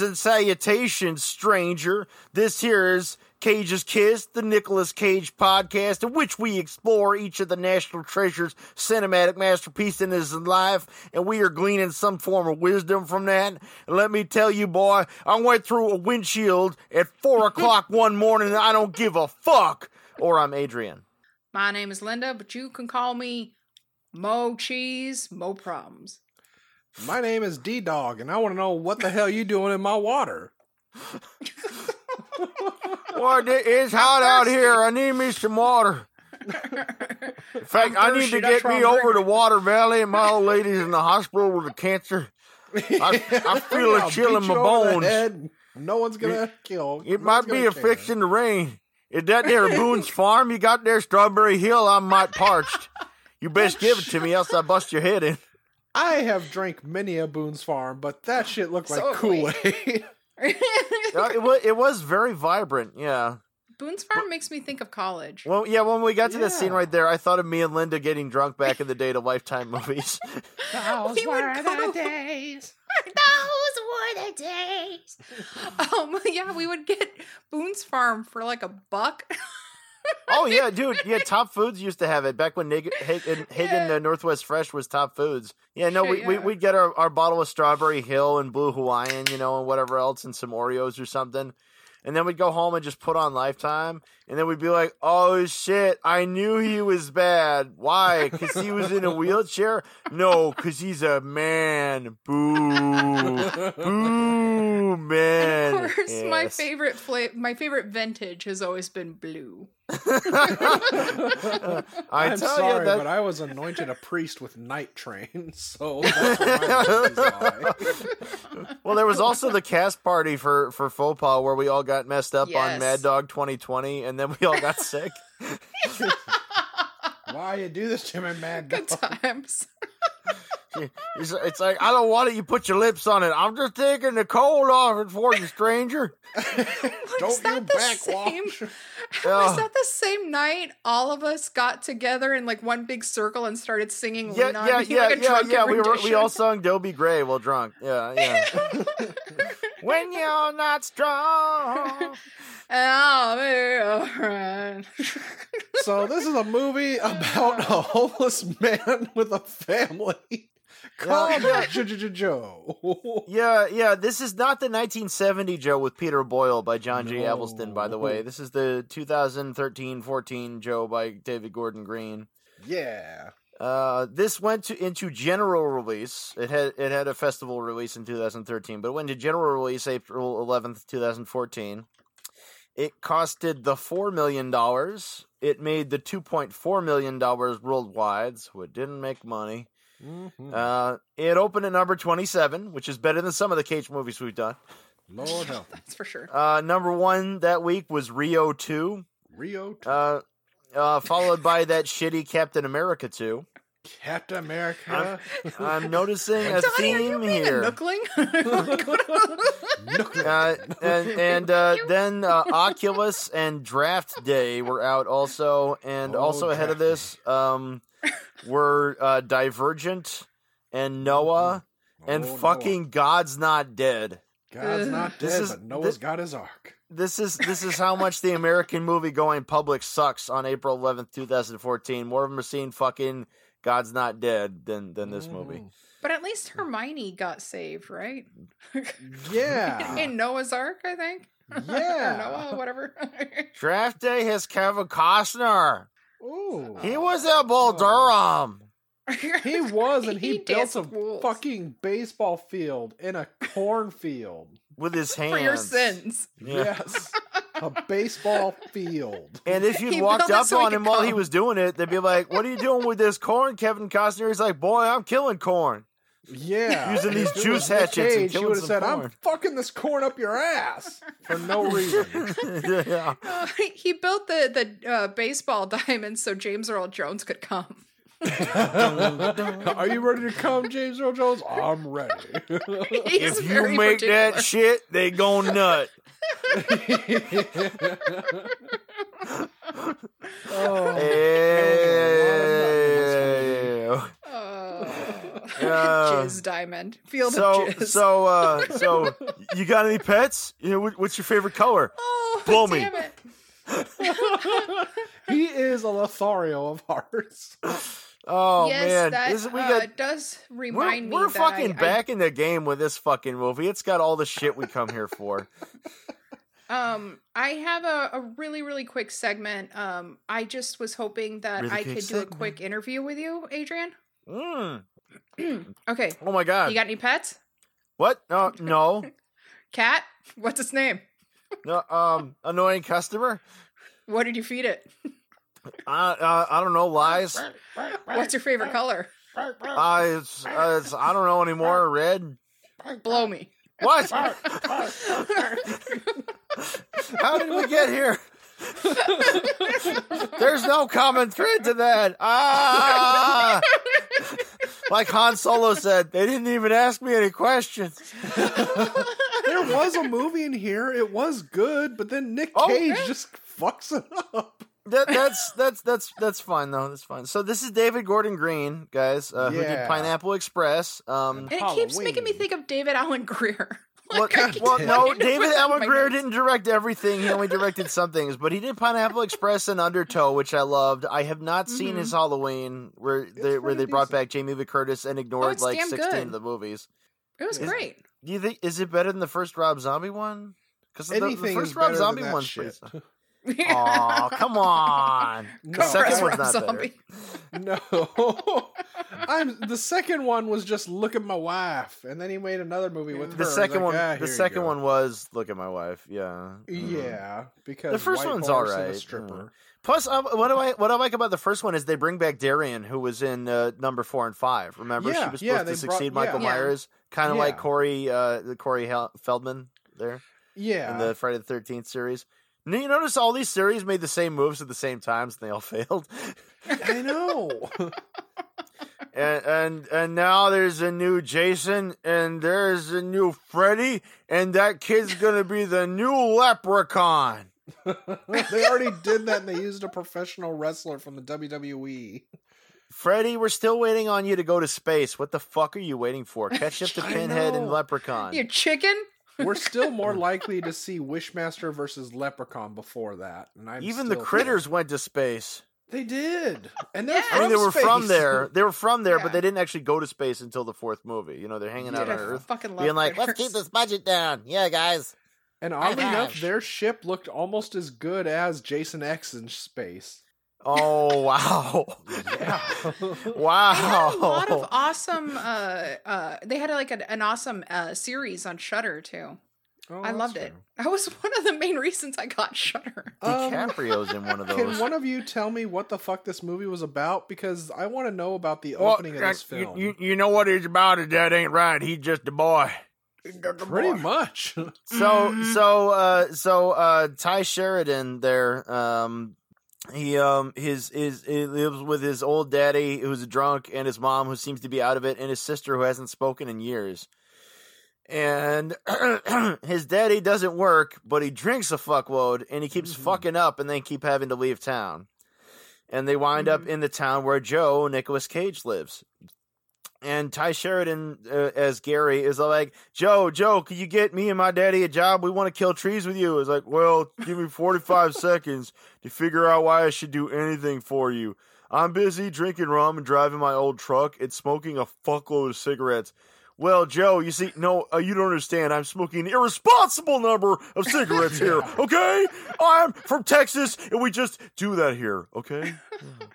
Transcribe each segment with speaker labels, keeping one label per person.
Speaker 1: Greetings and salutations, stranger. This here is Cage's Kiss, the Nicolas Cage podcast, in which we explore each of the national treasures' cinematic masterpiece in his life, and we are gleaning some form of wisdom from that. And let me tell you, boy, I went through a windshield at four o'clock one morning, and I don't give a fuck. Or I'm Adrian.
Speaker 2: My name is Linda, but you can call me Mo Cheese, Mo Problems.
Speaker 3: My name is D Dog, and I want to know what the hell you doing in my water.
Speaker 1: Well, it is hot out here. I need me some water. In fact, I need to get me over to. Water Valley, and my old lady's in the hospital with a cancer. I, I feel a
Speaker 3: I'll
Speaker 1: chill in
Speaker 3: beat
Speaker 1: my
Speaker 3: you over the
Speaker 1: bones.
Speaker 3: head. No one's gonna kill.
Speaker 1: It might be a
Speaker 3: fix
Speaker 1: in the rain. Is that there Boone's Farm you got there, Strawberry Hill? I'm might parched. You best give it to me, else I bust your head in.
Speaker 3: I have drank many a Boone's Farm, but that shit looked like
Speaker 2: So.
Speaker 3: Kool Aid.
Speaker 1: It, was, it was very vibrant, yeah.
Speaker 2: Boone's Farm makes me think of college.
Speaker 1: Well, yeah, when we got to that scene right there, I thought of me and Linda getting drunk back in the day to Lifetime movies.
Speaker 3: Those
Speaker 2: We would
Speaker 3: were
Speaker 2: go-
Speaker 3: the days.
Speaker 2: Those were the days. um, yeah, we would get Boone's Farm for like a buck.
Speaker 1: Oh yeah, dude. Yeah, Top Foods used to have it back when Haggen, Haggen,
Speaker 2: Yeah.
Speaker 1: uh, Northwest Fresh was Top Foods. Yeah, no, we,
Speaker 2: Shit,
Speaker 1: we
Speaker 2: yeah.
Speaker 1: we'd get our, our bottle of Strawberry Hill and Blue Hawaiian, you know, and whatever else, and some Oreos or something. And then we'd go home and just put on Lifetime, and then we'd be like, "Oh shit, I knew he was bad. Why? Because he was in a wheelchair? No, because he's a man. Boo, boo, man.
Speaker 2: of course, my favorite fla- my favorite vintage has always been blue.
Speaker 1: I
Speaker 3: I'm
Speaker 1: tell
Speaker 3: sorry,
Speaker 1: you that
Speaker 3: but I was anointed a priest with night train, so that's where my.
Speaker 1: Well, there was also the cast party for for faux pas where we all got messed up on Mad Dog 2020, and then we all got sick.
Speaker 3: Why you do this to me, mad
Speaker 2: Good times.
Speaker 1: It's, it's like I don't want it. You put your lips on it. I'm just taking the cold off it for you, stranger.
Speaker 3: Don't
Speaker 2: that
Speaker 3: you
Speaker 2: the
Speaker 3: backwash?
Speaker 2: same?
Speaker 1: Yeah.
Speaker 2: Was that the same night all of us got together in like one big circle and started singing
Speaker 1: Yeah,
Speaker 2: Lean
Speaker 1: yeah, yeah,
Speaker 2: like a
Speaker 1: yeah, yeah. We were, we all sung Dobie Gray while drunk. Yeah, yeah. When you're not strong.
Speaker 2: I'll be alright.
Speaker 3: So this is a movie about a homeless man with a family called
Speaker 1: Yeah.
Speaker 3: J- J- J- Joe.
Speaker 1: Yeah, yeah. This is not the 1970 Joe with Peter Boyle by John G.
Speaker 3: No.
Speaker 1: Avildsen, by the way. This is the 2013-14 Joe by David Gordon Green.
Speaker 3: Yeah.
Speaker 1: Uh, this went to into general release. It had it had a festival release in 2013, but it went to general release April 11th, 2014. It costed the four million dollars. It made the 2.4 million dollars worldwide, so it didn't make money.
Speaker 3: Mhm.
Speaker 1: Uh, it opened at number 27, which is better than some of the Cage movies we've done.
Speaker 3: Lord help.
Speaker 2: That's for sure.
Speaker 1: Uh, number one that week was Rio 2,
Speaker 3: Rio t-
Speaker 1: uh, uh, followed by that shitty Captain America 2.
Speaker 3: Captain America.
Speaker 1: I'm noticing a
Speaker 2: Donnie, are you
Speaker 1: theme
Speaker 2: being
Speaker 1: here.
Speaker 2: a nookling?
Speaker 3: Nuclear.
Speaker 1: Uh, and and uh, then uh, Oculus and Draft Day were out also, and
Speaker 3: Oh,
Speaker 1: also ahead of this um, were uh, Divergent and Noah and
Speaker 3: Oh,
Speaker 1: fucking God's Not Dead.
Speaker 3: God's not dead,
Speaker 1: This
Speaker 3: dead,
Speaker 1: is-
Speaker 3: but Noah's
Speaker 1: this-
Speaker 3: got his ark.
Speaker 1: This is this is how much the American movie going public sucks on April 11th, 2014. More of them are seeing fucking God's Not Dead than than this movie. Mm.
Speaker 2: but at least mm. Hermione got saved, right?
Speaker 3: Yeah.
Speaker 2: In Noah's Ark, I think.
Speaker 3: Yeah.
Speaker 2: Noah, whatever.
Speaker 1: Draft Day has Kevin Costner.
Speaker 3: Ooh.
Speaker 1: He was at Bull Durham.
Speaker 3: He was, and he,
Speaker 2: He
Speaker 3: built
Speaker 2: danced
Speaker 3: a
Speaker 2: with
Speaker 3: fucking baseball field in a cornfield.
Speaker 1: with his hands.
Speaker 2: for your sins.
Speaker 1: Yeah.
Speaker 3: Yes. A baseball field.
Speaker 1: And if you'd
Speaker 2: He
Speaker 1: walked up
Speaker 2: so
Speaker 1: on
Speaker 2: could
Speaker 1: him while he was doing it, they'd be like, "What are you doing with this corn, Kevin Costner?" He's like, "Boy, I'm killing corn."
Speaker 3: Yeah.
Speaker 1: Using these juice hatchets and
Speaker 3: Cage,
Speaker 1: killing
Speaker 3: he would have
Speaker 1: some
Speaker 3: said,
Speaker 1: corn."
Speaker 3: I'm fucking this corn up your ass for no reason.
Speaker 1: yeah.
Speaker 2: Uh, he built the the uh, baseball diamond so James Earl Jones could come.
Speaker 3: Are you ready to come, James Earl Jones? I'm ready.
Speaker 2: He's
Speaker 1: if you make
Speaker 2: particular.
Speaker 1: that shit, they go nut.
Speaker 3: oh,
Speaker 1: hey. Uh,
Speaker 2: jizz diamond field
Speaker 1: so,
Speaker 2: of jizz.
Speaker 1: So, uh, so you got any pets? You know, what's your favorite color?
Speaker 2: Oh,
Speaker 1: Blow me.
Speaker 3: he is a Lothario of hearts.
Speaker 1: Oh
Speaker 2: yes,
Speaker 1: man,
Speaker 2: that
Speaker 1: This- we
Speaker 2: uh,
Speaker 1: got
Speaker 2: does
Speaker 1: we're,
Speaker 2: remind
Speaker 1: we're
Speaker 2: me that
Speaker 1: fucking
Speaker 2: I,
Speaker 1: back in the game with this fucking movie. It's got all the shit we come here for.
Speaker 2: Um, I have a, a really really quick segment. Um, I just was hoping that
Speaker 1: Really
Speaker 2: I
Speaker 1: quick
Speaker 2: could do a quick interview with you, Adrian.
Speaker 1: Mm.
Speaker 2: Okay,
Speaker 1: Oh my god.
Speaker 2: you got any pets?
Speaker 1: what? No, no,
Speaker 2: Cat? What's its name?
Speaker 1: no. Um, annoying customer.
Speaker 2: What did you feed it?
Speaker 1: Uh, uh, I don't know. Lies.
Speaker 2: What's your favorite color?
Speaker 1: Uh, it's, uh, it's I don't know anymore. Red.
Speaker 2: Blow me.
Speaker 1: What? How did we get here? There's no common thread to that. Ah! Like Han Solo said, they didn't even ask me any questions.
Speaker 3: There was a movie in here. It was good, but then Nick
Speaker 1: Oh,
Speaker 3: Cage
Speaker 1: yeah.
Speaker 3: just fucks it up.
Speaker 1: That, that's that's that's that's fine though. That's fine. So this is David Gordon Green, guys, uh, who did Pineapple Express. Um,
Speaker 2: And it keeps making me think of David Alan Grier.
Speaker 1: well,
Speaker 2: Like, I keep
Speaker 1: well, no, David
Speaker 2: what's Alan
Speaker 1: Grier
Speaker 2: notes.
Speaker 1: didn't direct everything. He only directed some things, but he did Pineapple Express and Undertow, which I loved. I have not seen
Speaker 2: Mhm.
Speaker 1: his Halloween, where they where
Speaker 3: pretty
Speaker 1: they brought back Jamie Lee Curtis and ignored
Speaker 2: it's
Speaker 1: like sixteen
Speaker 2: good.
Speaker 1: of the movies.
Speaker 2: It was
Speaker 1: Is-
Speaker 2: great.
Speaker 1: Do you think is it better than the first Rob Zombie one? Because the, the
Speaker 3: Anything
Speaker 1: first Rob Zombie
Speaker 3: than that
Speaker 1: one's pretty.
Speaker 3: Shit.
Speaker 1: Aw, come on.
Speaker 3: No.
Speaker 1: The second one's
Speaker 2: Rob
Speaker 1: not better.
Speaker 3: No, I'm the second one was just look at my wife, and then he made another movie with.
Speaker 1: The
Speaker 3: I was
Speaker 1: second
Speaker 3: like,
Speaker 1: one,
Speaker 3: "Ah,
Speaker 1: the second one was look at my wife. Yeah, Mhm.
Speaker 3: yeah, because
Speaker 1: The first
Speaker 3: White
Speaker 1: one's
Speaker 3: Horse and a
Speaker 1: alright,
Speaker 3: stripper.
Speaker 1: Plus, um, what do I what I like about the first one is they bring back Darian, who was in uh, number four and five. Remember, she
Speaker 3: Yeah,
Speaker 1: was
Speaker 3: yeah,
Speaker 1: supposed to
Speaker 3: they brought-
Speaker 1: succeed Michael
Speaker 2: yeah. Yeah.
Speaker 1: Myers, kind of like Corey, uh, the Corey Feldman there
Speaker 3: Yeah,
Speaker 1: in the Friday the Thirteenth series. And you notice all these series made the same moves at the same times, and they all failed.
Speaker 3: I know.
Speaker 1: and and and now there's a new Jason, and there's a new Freddy, and that kid's gonna be the new Leprechaun.
Speaker 3: they already did that, and they used a professional wrestler from the. WWE.
Speaker 1: Freddy, we're still waiting on you to go to space. What the fuck are you waiting for? Catch up to
Speaker 3: I
Speaker 1: Pinhead and. Leprechaun.
Speaker 2: You chicken?
Speaker 3: We're still more likely to see Wishmaster versus Leprechaun before that, and I'm
Speaker 1: Even the
Speaker 3: still-
Speaker 1: critters went to space.
Speaker 3: They did, and they're
Speaker 2: Yeah.
Speaker 1: I mean, they
Speaker 3: from
Speaker 1: were from there. They were from there,
Speaker 2: Yeah.
Speaker 1: but they didn't actually go to space until the fourth movie. You know, they're hanging out
Speaker 2: Dude,
Speaker 1: on Earth,
Speaker 2: fucking
Speaker 1: being like, "Let's keep this budget down." Yeah, guys.
Speaker 3: And oddly enough, their ship looked almost as good as Jason X in space.
Speaker 1: Oh wow!
Speaker 3: Yeah.
Speaker 1: wow!
Speaker 2: a lot of awesome uh uh they had like an, an awesome uh series on Shudder too.
Speaker 3: Oh,
Speaker 2: I
Speaker 3: that's
Speaker 2: loved it.
Speaker 3: true.
Speaker 2: That was one of the main reasons I got Shudder.
Speaker 3: Um,
Speaker 1: DiCaprio's in one of those.
Speaker 3: Can one of you tell me what the fuck this movie was about? Because I want to know about the
Speaker 1: Well,
Speaker 3: opening of this
Speaker 1: uh, you-
Speaker 3: film.
Speaker 1: You, you know what he's about? Is that ain't right? He's just a boy.
Speaker 3: Pretty much.
Speaker 1: So so uh so uh Tye Sheridan there um he um his is lives with his old daddy who's a drunk and his mom who seems to be out of it and his sister who hasn't spoken in years. And his daddy doesn't work, but he drinks a fuckload and he keeps
Speaker 3: Mhm.
Speaker 1: fucking up and they keep having to leave town. And they wind up in the town where Joe nicholas Cage lives. And Tye Sheridan uh, as Gary is like, Joe, Joe, can you get me and my daddy a job? We want to kill trees with you. It's like, well, give me 45 seconds to figure out why I should do anything for you. I'm busy drinking rum and driving my old truck and smoking a fuckload of cigarettes. Well, Joe, you see, no, uh, you don't understand. I'm smoking an irresponsible number of cigarettes here, okay? I'm from Texas, and we just do that here, okay?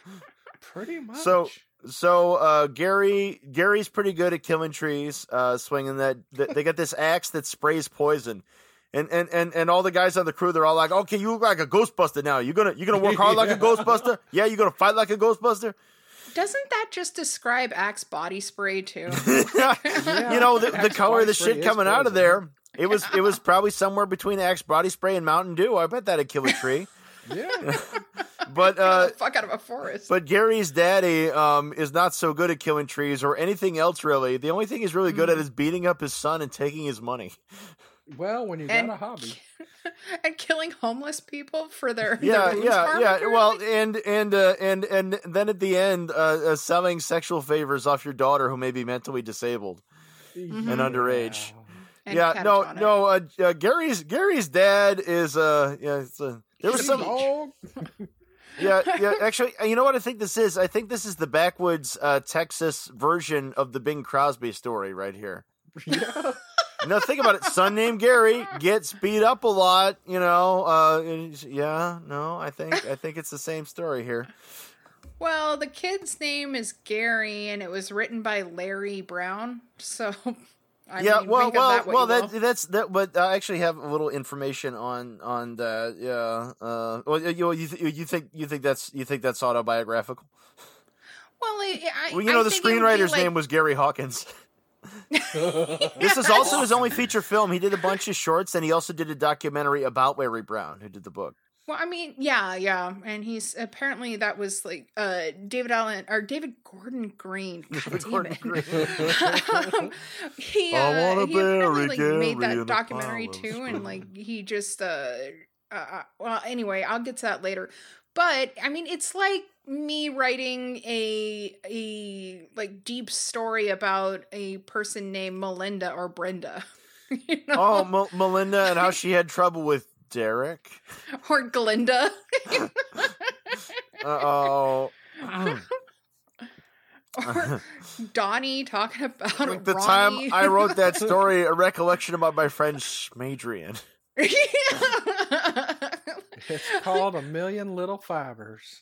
Speaker 3: Pretty much.
Speaker 1: So- So uh, Gary Gary's pretty good at killing trees, uh, swinging that. They got this axe that sprays poison, and and and and all the guys on the crew they're all like, "Okay, you look like a Ghostbuster now. You gonna you gonna work hard like a Ghostbuster? Yeah, you gonna fight like a Ghostbuster?
Speaker 2: Doesn't that just describe Axe body spray too?
Speaker 1: you know the, the color of the shit
Speaker 3: is
Speaker 1: coming out of there. It was it was probably somewhere between Axe body spray and Mountain Dew. I bet that'd kill a tree.
Speaker 3: Yeah.
Speaker 1: But uh,
Speaker 2: fuck out of a forest.
Speaker 1: But Gary's daddy um, is not so good at killing trees or anything else really. The only thing he's really good at
Speaker 2: Mm.
Speaker 1: is beating up his son and taking his money.
Speaker 3: Well, when you got
Speaker 2: And-
Speaker 3: a hobby.
Speaker 2: and killing homeless people for their
Speaker 1: Yeah,
Speaker 2: their Boone's
Speaker 1: yeah,
Speaker 2: Farm,
Speaker 1: yeah. Well, and and uh, and and then at the end, uh, uh, selling sexual favors off your daughter who may be mentally disabled.
Speaker 2: Mhm.
Speaker 1: and underage.
Speaker 2: And
Speaker 1: yeah, no, no. Uh, uh, Gary's Gary's dad is uh, yeah. It's, uh, there was some.
Speaker 3: all-
Speaker 1: Yeah, yeah. Actually, uh, you know what I think this is? I think this is the backwoods uh, Texas version of the Bing Crosby story right here.
Speaker 3: yeah.
Speaker 1: You know, think about it. Son named Gary gets beat up a lot. You know, uh, yeah. No, I think I think it's the same story here.
Speaker 2: Well, the kid's name is Gary, and it was written by Larry Brown. So, I
Speaker 1: yeah,
Speaker 2: mean,
Speaker 1: well, well,
Speaker 2: that
Speaker 1: well. That, that's that. But I actually have a little information on on that. Yeah. Uh, well, you you th- you think you think that's you think that's autobiographical?
Speaker 2: Well, I, I,
Speaker 1: Well, you
Speaker 2: I
Speaker 1: know, the
Speaker 2: would be
Speaker 1: screenwriter's
Speaker 2: like-
Speaker 1: name was Gary Hawkins. This is also his only feature film. He did a bunch of shorts, and he also did a documentary about Larry Brown, who did the book.
Speaker 2: Well, I mean, yeah, yeah, and he's apparently that was like uh David Allen or David Gordon Green.
Speaker 1: David Gordon. Green.
Speaker 2: um, he uh, he apparently like made that documentary too, and like he just uh, uh well anyway, I'll get to that later. But I mean, it's like me writing a a like deep story about a person named Melinda or Brenda. you know?
Speaker 1: Oh, Mel- Melinda and how she had trouble with Derek.
Speaker 2: or Glinda.
Speaker 1: Uh oh.
Speaker 2: or Donnie talking about
Speaker 1: Like the
Speaker 2: Ronnie.
Speaker 1: time I wrote that story, a recollection about my friend Schmadrian.
Speaker 3: It's called A Million Little Fibers.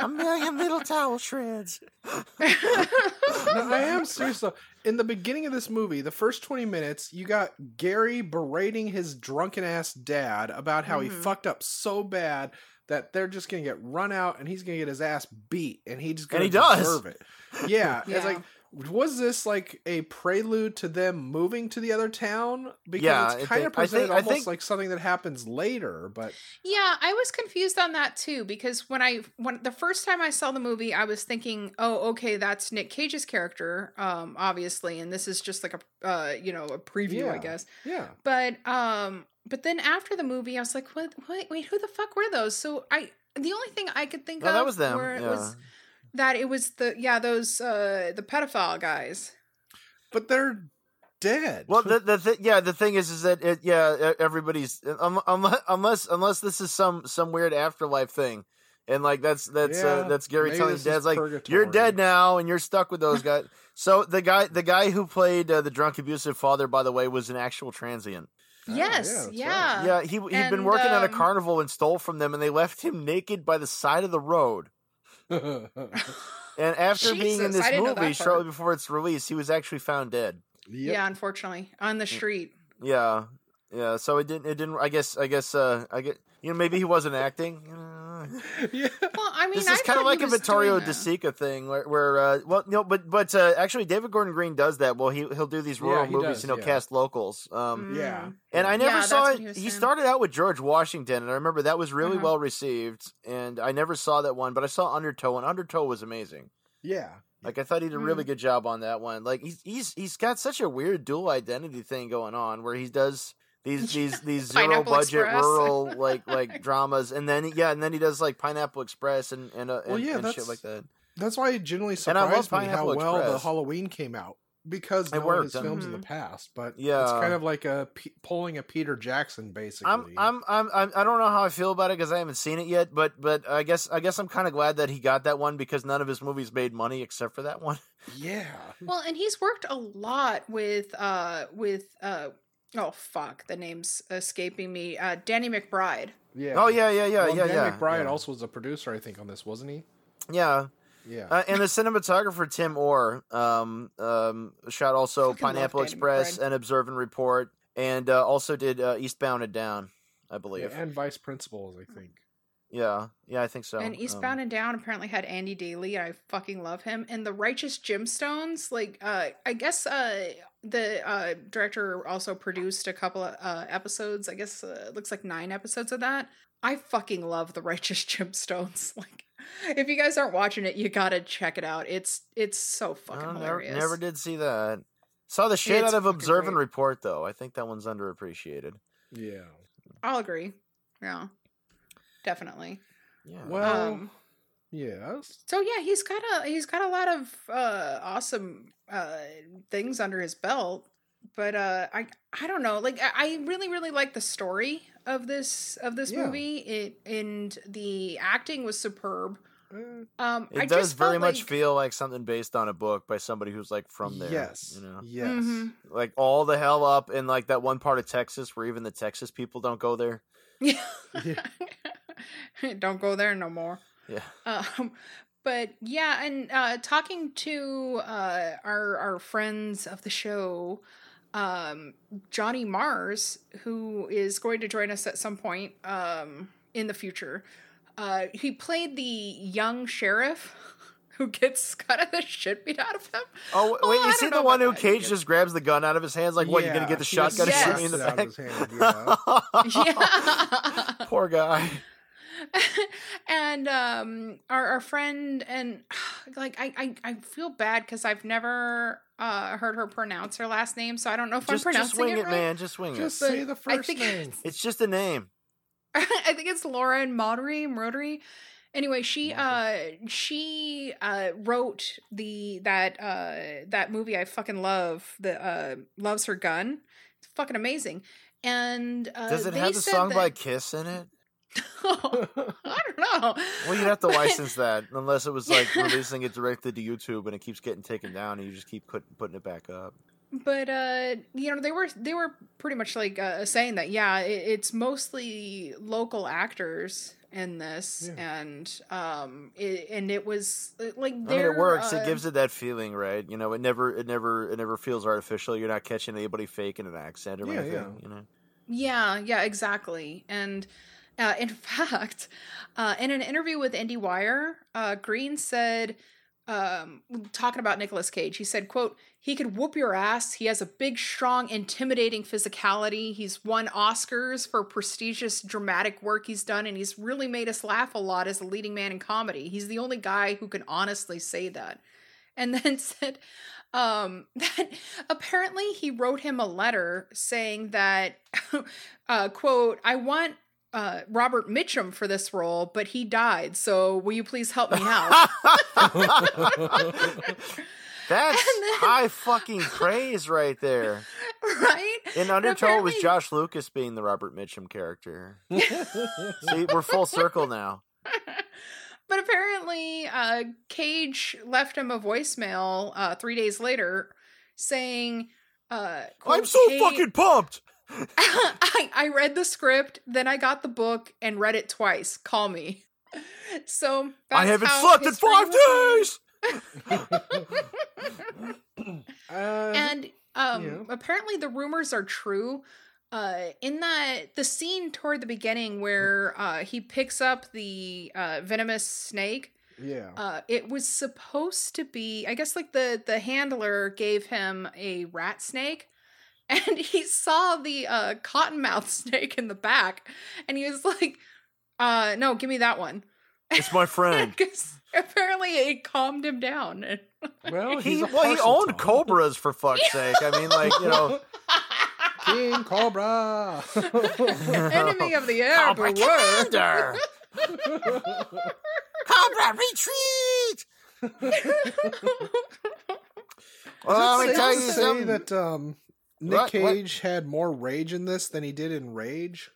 Speaker 1: a million little towel shreds.
Speaker 3: No, I am serious though. In the beginning of this movie, the first 20 minutes, you got Gary berating his drunken ass dad about how he
Speaker 2: Mhm.
Speaker 3: fucked up so bad that they're just gonna get run out and he's gonna get his ass beat and he
Speaker 1: just
Speaker 3: gonna
Speaker 1: he does.
Speaker 3: deserve it. Yeah. It's like was this like a prelude to them moving to the other town? Because
Speaker 1: Yeah,
Speaker 3: it's kind of presented
Speaker 1: think- I
Speaker 3: almost
Speaker 1: think-
Speaker 3: like something that happens later, but
Speaker 2: yeah, I was confused on that too because when I when the first time I saw the movie, I was thinking, "Oh, okay, that's Nick Cage's character, um, obviously, and this is just like a uh, you know, a preview, I guess."
Speaker 3: yeah.
Speaker 2: But um, but then after the movie, I was like, "What? Wait, wait, who the fuck were those?" So I the only thing I could think
Speaker 1: No,
Speaker 2: of
Speaker 1: that was them.
Speaker 2: where it
Speaker 1: Yeah.
Speaker 2: was that it was the yeah those uh the pedophile guys.
Speaker 3: But they're dead.
Speaker 1: Well, the the th- yeah, the thing is, is that it, yeah, everybody's um, unless unless unless this is some some weird afterlife thing, and like that's that's uh, that's Gary
Speaker 3: maybe
Speaker 1: telling his dad's like you're dead now and you're stuck with those guys. so the guy the guy who played uh, the drunk abusive father, by the way, was an actual transient.
Speaker 3: Oh,
Speaker 2: yes,
Speaker 3: yeah, that's right.
Speaker 2: yeah.
Speaker 1: yeah, he he'd been
Speaker 2: and,
Speaker 1: working at a
Speaker 2: um,
Speaker 1: carnival and stole from them, and they left him naked by the side of the road. And after being in this
Speaker 2: didn't know that
Speaker 1: movie, shortly before its release, he was actually found dead.
Speaker 3: Yep.
Speaker 2: Yeah, unfortunately, on the street.
Speaker 1: Yeah, yeah. So it didn't. It didn't. I guess. I guess. Uh, I get. You know, maybe he wasn't acting. Uh,
Speaker 3: yeah.
Speaker 2: Well, I mean,
Speaker 1: this
Speaker 2: I
Speaker 1: is kind of like a Vittorio De. Sica thing, where, where uh, well, no, but but uh, actually, David Gordon Green does that. Well, he he'll do these rural
Speaker 3: he
Speaker 1: movies,
Speaker 3: does,
Speaker 1: you know,
Speaker 3: yeah.
Speaker 1: cast locals. Um,
Speaker 2: Mm.
Speaker 3: Yeah.
Speaker 1: and I never
Speaker 2: Yeah,
Speaker 1: saw it.
Speaker 2: he
Speaker 1: He started out with George Washington, and I remember that was really
Speaker 2: Uh-huh.
Speaker 1: well received. And I never saw that one, but I saw Undertow, and Undertow was amazing.
Speaker 3: Yeah.
Speaker 1: Like I thought he did a
Speaker 2: Mm.
Speaker 1: really good job on that one. Like he's he's he's got such a weird dual identity thing going on where he does these these these zero budget
Speaker 2: Express.
Speaker 1: rural like like dramas, and then yeah, and then he does like Pineapple Express and and, uh,
Speaker 3: Well,
Speaker 1: and,
Speaker 3: yeah,
Speaker 1: and shit like that.
Speaker 3: That's why it genuinely
Speaker 1: And I love
Speaker 3: surprised me how
Speaker 1: Pineapple
Speaker 3: well the Halloween came out because
Speaker 1: It
Speaker 3: knowing
Speaker 1: worked,
Speaker 3: his
Speaker 1: I
Speaker 3: films in the
Speaker 2: Mhm.
Speaker 3: past. But
Speaker 1: Yeah.
Speaker 3: it's kind of like a P- pulling a Peter Jackson, basically.
Speaker 1: I'm, I'm I'm I'm I don't know how I feel about it because I haven't seen it yet, but but I guess I guess I'm kind of glad that he got that one because none of his movies made money except for that one.
Speaker 3: yeah.
Speaker 2: Well, and he's worked a lot with uh with uh oh fuck, the name's escaping me. Uh Danny McBride.
Speaker 3: Yeah.
Speaker 1: Oh yeah yeah yeah
Speaker 3: well,
Speaker 1: yeah
Speaker 3: Dan
Speaker 1: yeah.
Speaker 3: McBride
Speaker 1: yeah.
Speaker 3: also was a producer, I think, on this, wasn't he?
Speaker 1: yeah.
Speaker 3: Yeah.
Speaker 1: Uh, and the cinematographer Tim Orr um, um, shot also
Speaker 2: Fucking
Speaker 1: Pineapple Express
Speaker 2: McBride.
Speaker 1: and Observe and Report, and uh, also did uh, Eastbound and Down, I
Speaker 3: Yeah,
Speaker 1: believe.
Speaker 3: and vice principals, I think.
Speaker 1: Yeah, yeah, I think so.
Speaker 2: and Eastbound and Down apparently had Andy Daly. I fucking love him. And the Righteous Gemstones, like uh I guess uh the uh director also produced a couple of uh episodes. I guess uh, it looks like 9 episodes of that. I fucking love the Righteous Gemstones. Like if you guys aren't watching it, you got to check it out. It's it's so
Speaker 1: Um,
Speaker 2: fucking
Speaker 1: oh, never,
Speaker 2: hilarious.
Speaker 1: never did see that. Saw the shit
Speaker 2: It's
Speaker 1: out of
Speaker 2: fucking
Speaker 1: Observe and. Report though. I think that one's underappreciated.
Speaker 3: Yeah.
Speaker 2: I'll agree. Yeah, definitely.
Speaker 1: Yeah.
Speaker 3: Well,
Speaker 2: Um,
Speaker 3: yes.
Speaker 2: So yeah, he's got a he's got a lot of uh awesome uh things under his belt. But uh I I don't know. Like I, I really really like the story of this of this
Speaker 3: Yeah.
Speaker 2: movie. It and the acting was superb.
Speaker 3: Uh,
Speaker 2: Um
Speaker 1: it
Speaker 2: I
Speaker 1: does
Speaker 2: just
Speaker 1: very much
Speaker 2: like,
Speaker 1: feel like something based on a book by somebody who's like from there.
Speaker 3: yes.
Speaker 1: You know?
Speaker 3: Yes.
Speaker 2: Mhm.
Speaker 1: Like all the hell up in like that one part of Texas where even the Texas people don't go there.
Speaker 2: Yeah. don't go there no more.
Speaker 1: Yeah.
Speaker 2: Um, but yeah, and uh, talking to uh, our our friends of the show, um, Johnny Mars, who is going to join us at some point um, in the future. Uh, he played the young sheriff who gets kind of the shit beat out of him.
Speaker 1: Oh
Speaker 2: Oh,
Speaker 1: wait,
Speaker 2: I
Speaker 1: is he
Speaker 2: don't
Speaker 1: the one who. Cage just grabs the gun out of his hands? Like, what? You're gonna get the
Speaker 3: he
Speaker 1: shotgun
Speaker 2: just
Speaker 1: and shoot me in the
Speaker 3: slaps out
Speaker 1: back?
Speaker 3: of his hand, yeah.
Speaker 2: yeah.
Speaker 1: Poor guy.
Speaker 2: and um our, our friend and like I I, I feel bad because I've never uh heard her pronounce her last name, so I don't know if
Speaker 1: Just,
Speaker 2: I'm pronouncing
Speaker 1: just
Speaker 2: pronouncing
Speaker 1: swing
Speaker 2: it,
Speaker 1: it,
Speaker 2: right.
Speaker 1: man. Just swing
Speaker 3: Just
Speaker 2: But
Speaker 3: say the first
Speaker 2: think
Speaker 3: name.
Speaker 1: it. It's just a name.
Speaker 2: I think it's Laura and Maudry, Mrodry. Anyway, she uh she uh wrote the that uh that movie I fucking love, the uh loves her gun. It's fucking amazing. And uh,
Speaker 1: Does it
Speaker 2: they
Speaker 1: have the song
Speaker 2: that-
Speaker 1: by Kiss in it?
Speaker 2: I don't know.
Speaker 1: Well, you'd have to license that unless it was like releasing it directly to YouTube and it keeps getting taken down and you just keep put, putting it back up.
Speaker 2: but uh you know they were they were pretty much like uh, saying that yeah it, it's mostly local actors in this
Speaker 3: Yeah.
Speaker 2: and um it, and it was uh, like
Speaker 1: I mean, it works.
Speaker 2: uh,
Speaker 1: it gives it that feeling, right? You know, it never, it never, it never feels artificial. You're not catching anybody faking an accent or
Speaker 3: Yeah,
Speaker 1: anything.
Speaker 3: yeah.
Speaker 1: You know.
Speaker 2: yeah yeah exactly and uh, in fact uh, in an interview with IndieWire, uh, Green said, um, talking about Nicolas Cage, he said, "quote He could whoop your ass. He has a big, strong, intimidating physicality. He's won Oscars for prestigious dramatic work he's done, and he's really made us laugh a lot as a leading man in comedy. He's the only guy who can honestly say that." And then said um, that apparently he wrote him a letter saying that, uh, "quote I want." Uh, Robert Mitchum for this role, but he died. So will you please help me out?
Speaker 1: That's
Speaker 2: then-
Speaker 1: high fucking praise right there.
Speaker 2: right?
Speaker 1: In Undertow, it was Josh Lucas being the Robert Mitchum character. See, we're full circle now.
Speaker 2: but apparently, uh, Cage left him a voicemail uh, three days later saying, uh,
Speaker 1: I'm so
Speaker 2: "Hey,
Speaker 1: fucking pumped.
Speaker 2: I, I read the script, then I got the book and read it twice. Call me. So
Speaker 1: I haven't
Speaker 2: how
Speaker 1: slept in five
Speaker 2: days.
Speaker 3: Uh,
Speaker 2: and um
Speaker 3: Yeah.
Speaker 2: apparently the rumors are true uh in that the scene toward the beginning where uh he picks up the uh venomous snake
Speaker 3: yeah.
Speaker 2: uh it was supposed to be i guess like the the handler gave him a rat snake and he saw the uh cottonmouth snake in the back and he was like uh no give me that one
Speaker 1: It's my friend.
Speaker 2: because apparently it calmed him down
Speaker 3: well,
Speaker 1: He,
Speaker 3: a
Speaker 1: well, he owned
Speaker 3: dog.
Speaker 1: cobras for fuck's sake. I mean, like you know,
Speaker 3: King Cobra.
Speaker 2: enemy of the air
Speaker 1: Cobra
Speaker 2: beware.
Speaker 1: Commander. Cobra retreat. Well, let me
Speaker 3: Does it
Speaker 1: tell
Speaker 3: say-
Speaker 1: you something.
Speaker 3: that um, Nick
Speaker 1: What? What?
Speaker 3: Cage had more rage in this than he did in Rage.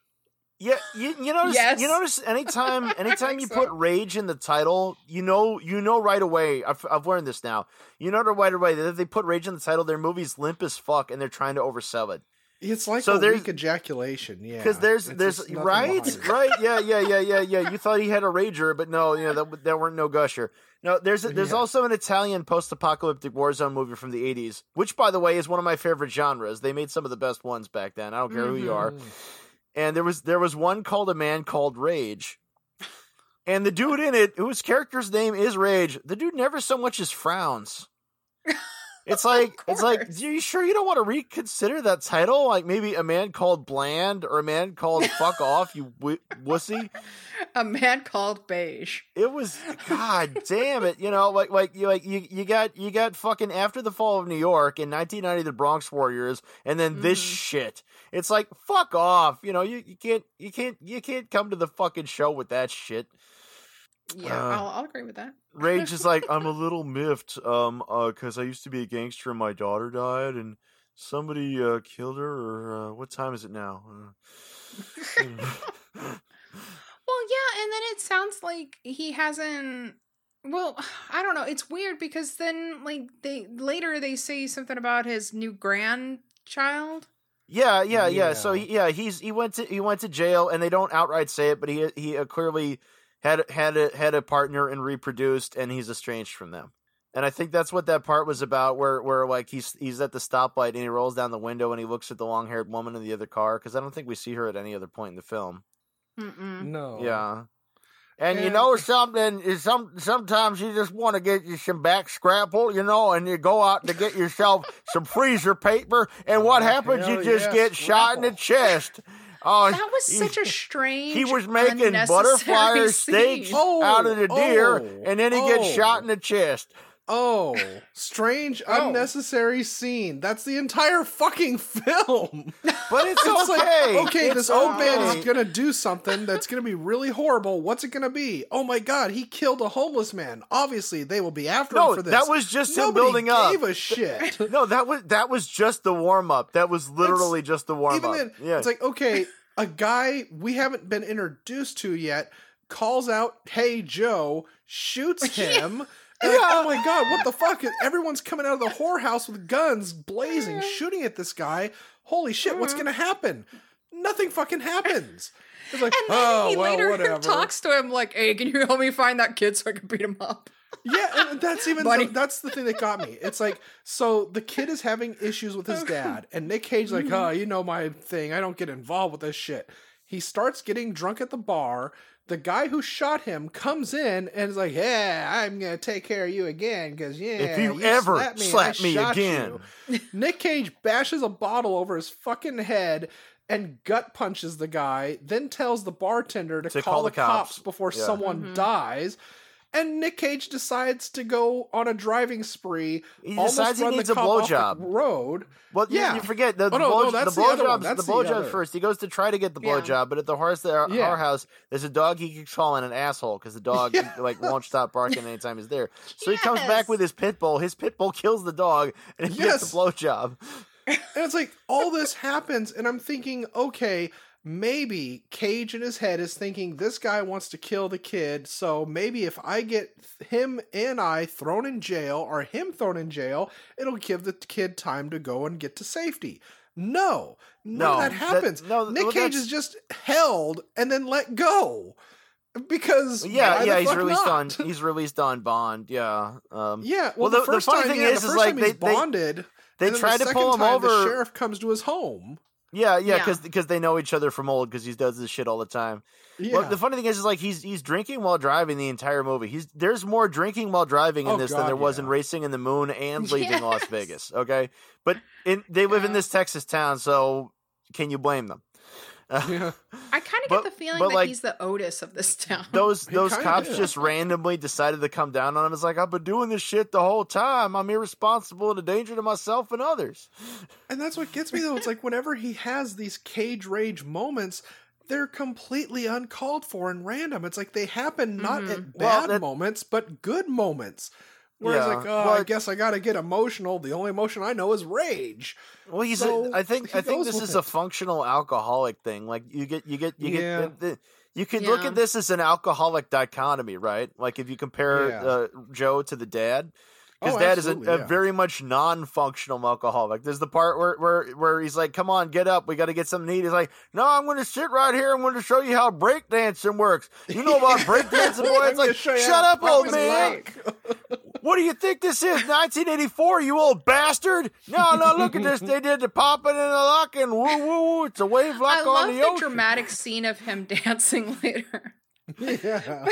Speaker 1: Yeah, you, you notice.
Speaker 2: Yes.
Speaker 1: You notice anytime, anytime you
Speaker 2: so.
Speaker 1: put rage in the title, you know, you know right away. I've, I've learned this now. You know right away that if they put rage in the title, their movie's limp as fuck, and they're trying to oversell it.
Speaker 3: It's like
Speaker 1: So
Speaker 3: a
Speaker 1: there's-
Speaker 3: weak ejaculation. Yeah,
Speaker 1: Because there's,
Speaker 3: It's
Speaker 1: there's right, right, yeah, yeah, yeah, yeah, yeah. You thought he had a rager, but no, you know that that weren't no gusher. No, there's there's
Speaker 3: Yeah.
Speaker 1: also an Italian post-apocalyptic war zone movie from the '80s, which, by the way, is one of my favorite genres. They made some of the best ones back then. I don't care who you are.
Speaker 3: Mm.
Speaker 1: and there was there was one called a man called Rage. And the dude in it, whose character's name is Rage, the dude never so much as frowns. It's like it's like, are you sure you don't want to reconsider that title? Like maybe a man called Bland or a man called Fuck Off, you w- wussy.
Speaker 2: A man called Beige.
Speaker 1: It was God damn it, you know, like like you like you, you got you got fucking after the fall of New York in 1990, the Bronx Warriors, and then this
Speaker 2: Mhm.
Speaker 1: shit. It's like fuck off, you know. You, you can't you can't you can't come to the fucking show with that shit.
Speaker 2: Yeah,
Speaker 1: Uh,
Speaker 2: I'll, I'll agree with that.
Speaker 1: Rage is like, I'm a little miffed, um, uh, cause I used to be a gangster and my daughter died and somebody, uh, killed her or, uh, what time is it now? Uh,
Speaker 2: Well, yeah, and then it sounds like he hasn't. Well, I don't know. It's weird because then, like, they later they say something about his new grandchild.
Speaker 1: yeah, yeah, yeah. So,
Speaker 3: Yeah.
Speaker 1: he- yeah, he's, he went to, he went to jail and they don't outright say it, but he, he uh, clearly had, had a, had a partner and reproduced and he's estranged from them. And I think that's what that part was about, where where like he's he's at the stoplight and he rolls down the window and he looks at the long haired woman in the other car because I don't think we see her at any other point in the film.
Speaker 2: Mm-mm.
Speaker 3: No.
Speaker 1: Yeah. And, you know something is some sometimes you just want to get you some back scrapple, you know, and you go out to get yourself some freezer paper, and what
Speaker 3: Oh,
Speaker 1: happens? You just
Speaker 3: yeah,
Speaker 1: get shot in the chest. Oh,
Speaker 2: That was
Speaker 1: he-
Speaker 2: such a strange.
Speaker 1: he was making butterfly steaks
Speaker 3: Oh,
Speaker 1: out of the deer,
Speaker 3: oh,
Speaker 1: and then he gets
Speaker 3: oh.
Speaker 1: shot in the chest.
Speaker 3: Oh, strange,
Speaker 2: Oh.
Speaker 3: unnecessary scene. That's the entire fucking film.
Speaker 1: But it's,
Speaker 3: It's like,
Speaker 1: okay.
Speaker 3: okay,
Speaker 1: It's
Speaker 3: this old man
Speaker 1: okay.
Speaker 3: is gonna do something that's gonna be really horrible. What's it gonna be? Oh my god, he killed a homeless man. Obviously, they will be after
Speaker 1: No,
Speaker 3: him for this.
Speaker 1: that was just him
Speaker 3: Nobody
Speaker 1: building up.
Speaker 3: Gave a shit.
Speaker 1: No, that was that was just the warm up. That was literally just the warm
Speaker 3: Even
Speaker 1: up.
Speaker 3: then,
Speaker 1: yeah.
Speaker 3: it's like okay, a guy we haven't been introduced to yet calls out, "Hey Joe," shoots him. Like, oh my god, what the fuck? Everyone's coming out of the whorehouse with guns blazing, shooting at this guy. Holy shit, what's mm-hmm. gonna happen? Nothing fucking happens. It's like,
Speaker 2: And then
Speaker 3: oh,
Speaker 2: he
Speaker 3: well,
Speaker 2: later
Speaker 3: whatever.
Speaker 2: talks to him like, "Hey, can you help me find that kid so I can beat him up?"
Speaker 3: Yeah, and that's even the, that's the thing that got me. It's like so the kid is having issues with his dad, and Nick Cage like, mm-hmm. oh, you know my thing. I don't get involved with this shit. He starts getting drunk at the bar. The guy who shot him comes in and is like, "Yeah, I'm gonna take care of you again because yeah,
Speaker 1: If you ever
Speaker 3: slapped me,
Speaker 1: slap me again."
Speaker 3: Nick Cage bashes a bottle over his fucking head and gut punches the guy. Then tells the bartender to,
Speaker 1: To
Speaker 3: call,
Speaker 1: call
Speaker 3: the
Speaker 1: the
Speaker 3: cops,
Speaker 1: cops.
Speaker 3: before
Speaker 1: Yeah.
Speaker 3: someone
Speaker 2: Mhm.
Speaker 3: dies. And Nick Cage decides to go on a driving spree.
Speaker 1: He
Speaker 3: almost
Speaker 1: decides he needs a
Speaker 3: cop off the
Speaker 1: blowjob.
Speaker 3: Road.
Speaker 1: Well, yeah,
Speaker 3: Yeah.
Speaker 1: you forget the,
Speaker 3: Oh,
Speaker 1: the,
Speaker 3: no,
Speaker 1: blow,
Speaker 3: no, that's
Speaker 1: the
Speaker 3: the other
Speaker 1: blowjobs. The
Speaker 3: the
Speaker 1: blowjobs first. He goes to try to get the
Speaker 2: Yeah.
Speaker 1: blowjob, but at the horse the
Speaker 3: Yeah.
Speaker 1: our house, there's a dog he keeps calling an asshole because the dog
Speaker 3: Yeah.
Speaker 1: like won't stop barking anytime he's there. So he comes back with his pit bull. His pit bull kills the dog, and he
Speaker 3: Yes.
Speaker 1: gets the blowjob.
Speaker 3: And it's like all this happens, and I'm thinking, okay, maybe Cage in his head is thinking this guy wants to kill the kid, so maybe if I get him and I thrown in jail or him thrown in jail, it'll give the kid time to go and get to safety. No, none
Speaker 1: No,
Speaker 3: of that
Speaker 1: that-
Speaker 3: happens.
Speaker 1: no,
Speaker 3: Nick
Speaker 1: well,
Speaker 3: Cage is just held and then let go because
Speaker 1: Yeah,
Speaker 3: the
Speaker 1: yeah, he's released
Speaker 3: not?
Speaker 1: on he's released on bond. Yeah, um,
Speaker 3: Yeah,
Speaker 1: Well,
Speaker 3: well,
Speaker 1: the-
Speaker 3: the,
Speaker 1: the
Speaker 3: first
Speaker 1: funny
Speaker 3: time,
Speaker 1: thing
Speaker 3: yeah,
Speaker 1: is,
Speaker 3: the
Speaker 1: is like they- they-
Speaker 3: bonded.
Speaker 1: they
Speaker 3: then
Speaker 1: tried
Speaker 3: the
Speaker 1: to pull him
Speaker 3: time,
Speaker 1: over.
Speaker 3: The sheriff comes to his home.
Speaker 1: Yeah, yeah,
Speaker 2: Yeah.
Speaker 1: because they know each other from old because he does this shit all the time.
Speaker 3: Yeah,
Speaker 1: Well, the funny thing is, is like he's he's drinking while driving the entire movie. He's there's more drinking while driving in
Speaker 3: Oh,
Speaker 1: this than
Speaker 3: God,
Speaker 1: there was in Racing in the Moon and Leaving Las Vegas. Okay, but in, they live in this Texas town, so can you blame them?
Speaker 3: Yeah.
Speaker 2: I kind of get the feeling that
Speaker 1: like,
Speaker 2: he's the Otis of this town.
Speaker 1: Those
Speaker 3: He
Speaker 1: those cops
Speaker 3: is.
Speaker 1: just randomly decided to come down on him. It's like I've been doing this shit the whole time. I'm irresponsible and a danger to myself and others.
Speaker 3: And that's what gets me though. It's like whenever he has these cage rage moments, they're completely uncalled for and random. It's like they happen not
Speaker 2: Mhm.
Speaker 3: at
Speaker 1: Mm-hmm. Well,
Speaker 3: bad
Speaker 1: that-
Speaker 3: moments, but good moments. Whereas
Speaker 1: Yeah,
Speaker 3: like, oh, I guess I gotta get emotional. The only emotion I know is rage.
Speaker 1: Well, he's.
Speaker 3: So,
Speaker 1: a, I think.
Speaker 3: he
Speaker 1: I think this is
Speaker 3: it.
Speaker 1: a functional alcoholic thing. Like you get, you get, you
Speaker 3: Yeah.
Speaker 1: get. The, the, you could look at this as an alcoholic dichotomy, right? Like if you compare
Speaker 3: Yeah.
Speaker 1: uh, Joe to the dad, because
Speaker 3: Oh,
Speaker 1: dad is a,
Speaker 3: absolutely,
Speaker 1: a
Speaker 3: yeah.
Speaker 1: very much non-functional alcoholic. There's the part where where where he's like, "Come on, get up, we got to get something to eat." He's like, "No, I'm going to sit right here. I'm going to show you how breakdancing works. You know about breakdancing, boy? It's like, shut up, old man."
Speaker 3: like.
Speaker 1: What do you think this is? 1984, you old bastard? No, no, look at this. They did the popping and the locking. Woo, woo, woo. It's a wave
Speaker 2: I
Speaker 1: lock
Speaker 2: love
Speaker 1: on
Speaker 2: the,
Speaker 1: the, ocean.
Speaker 2: dramatic scene of him dancing later.
Speaker 3: yeah.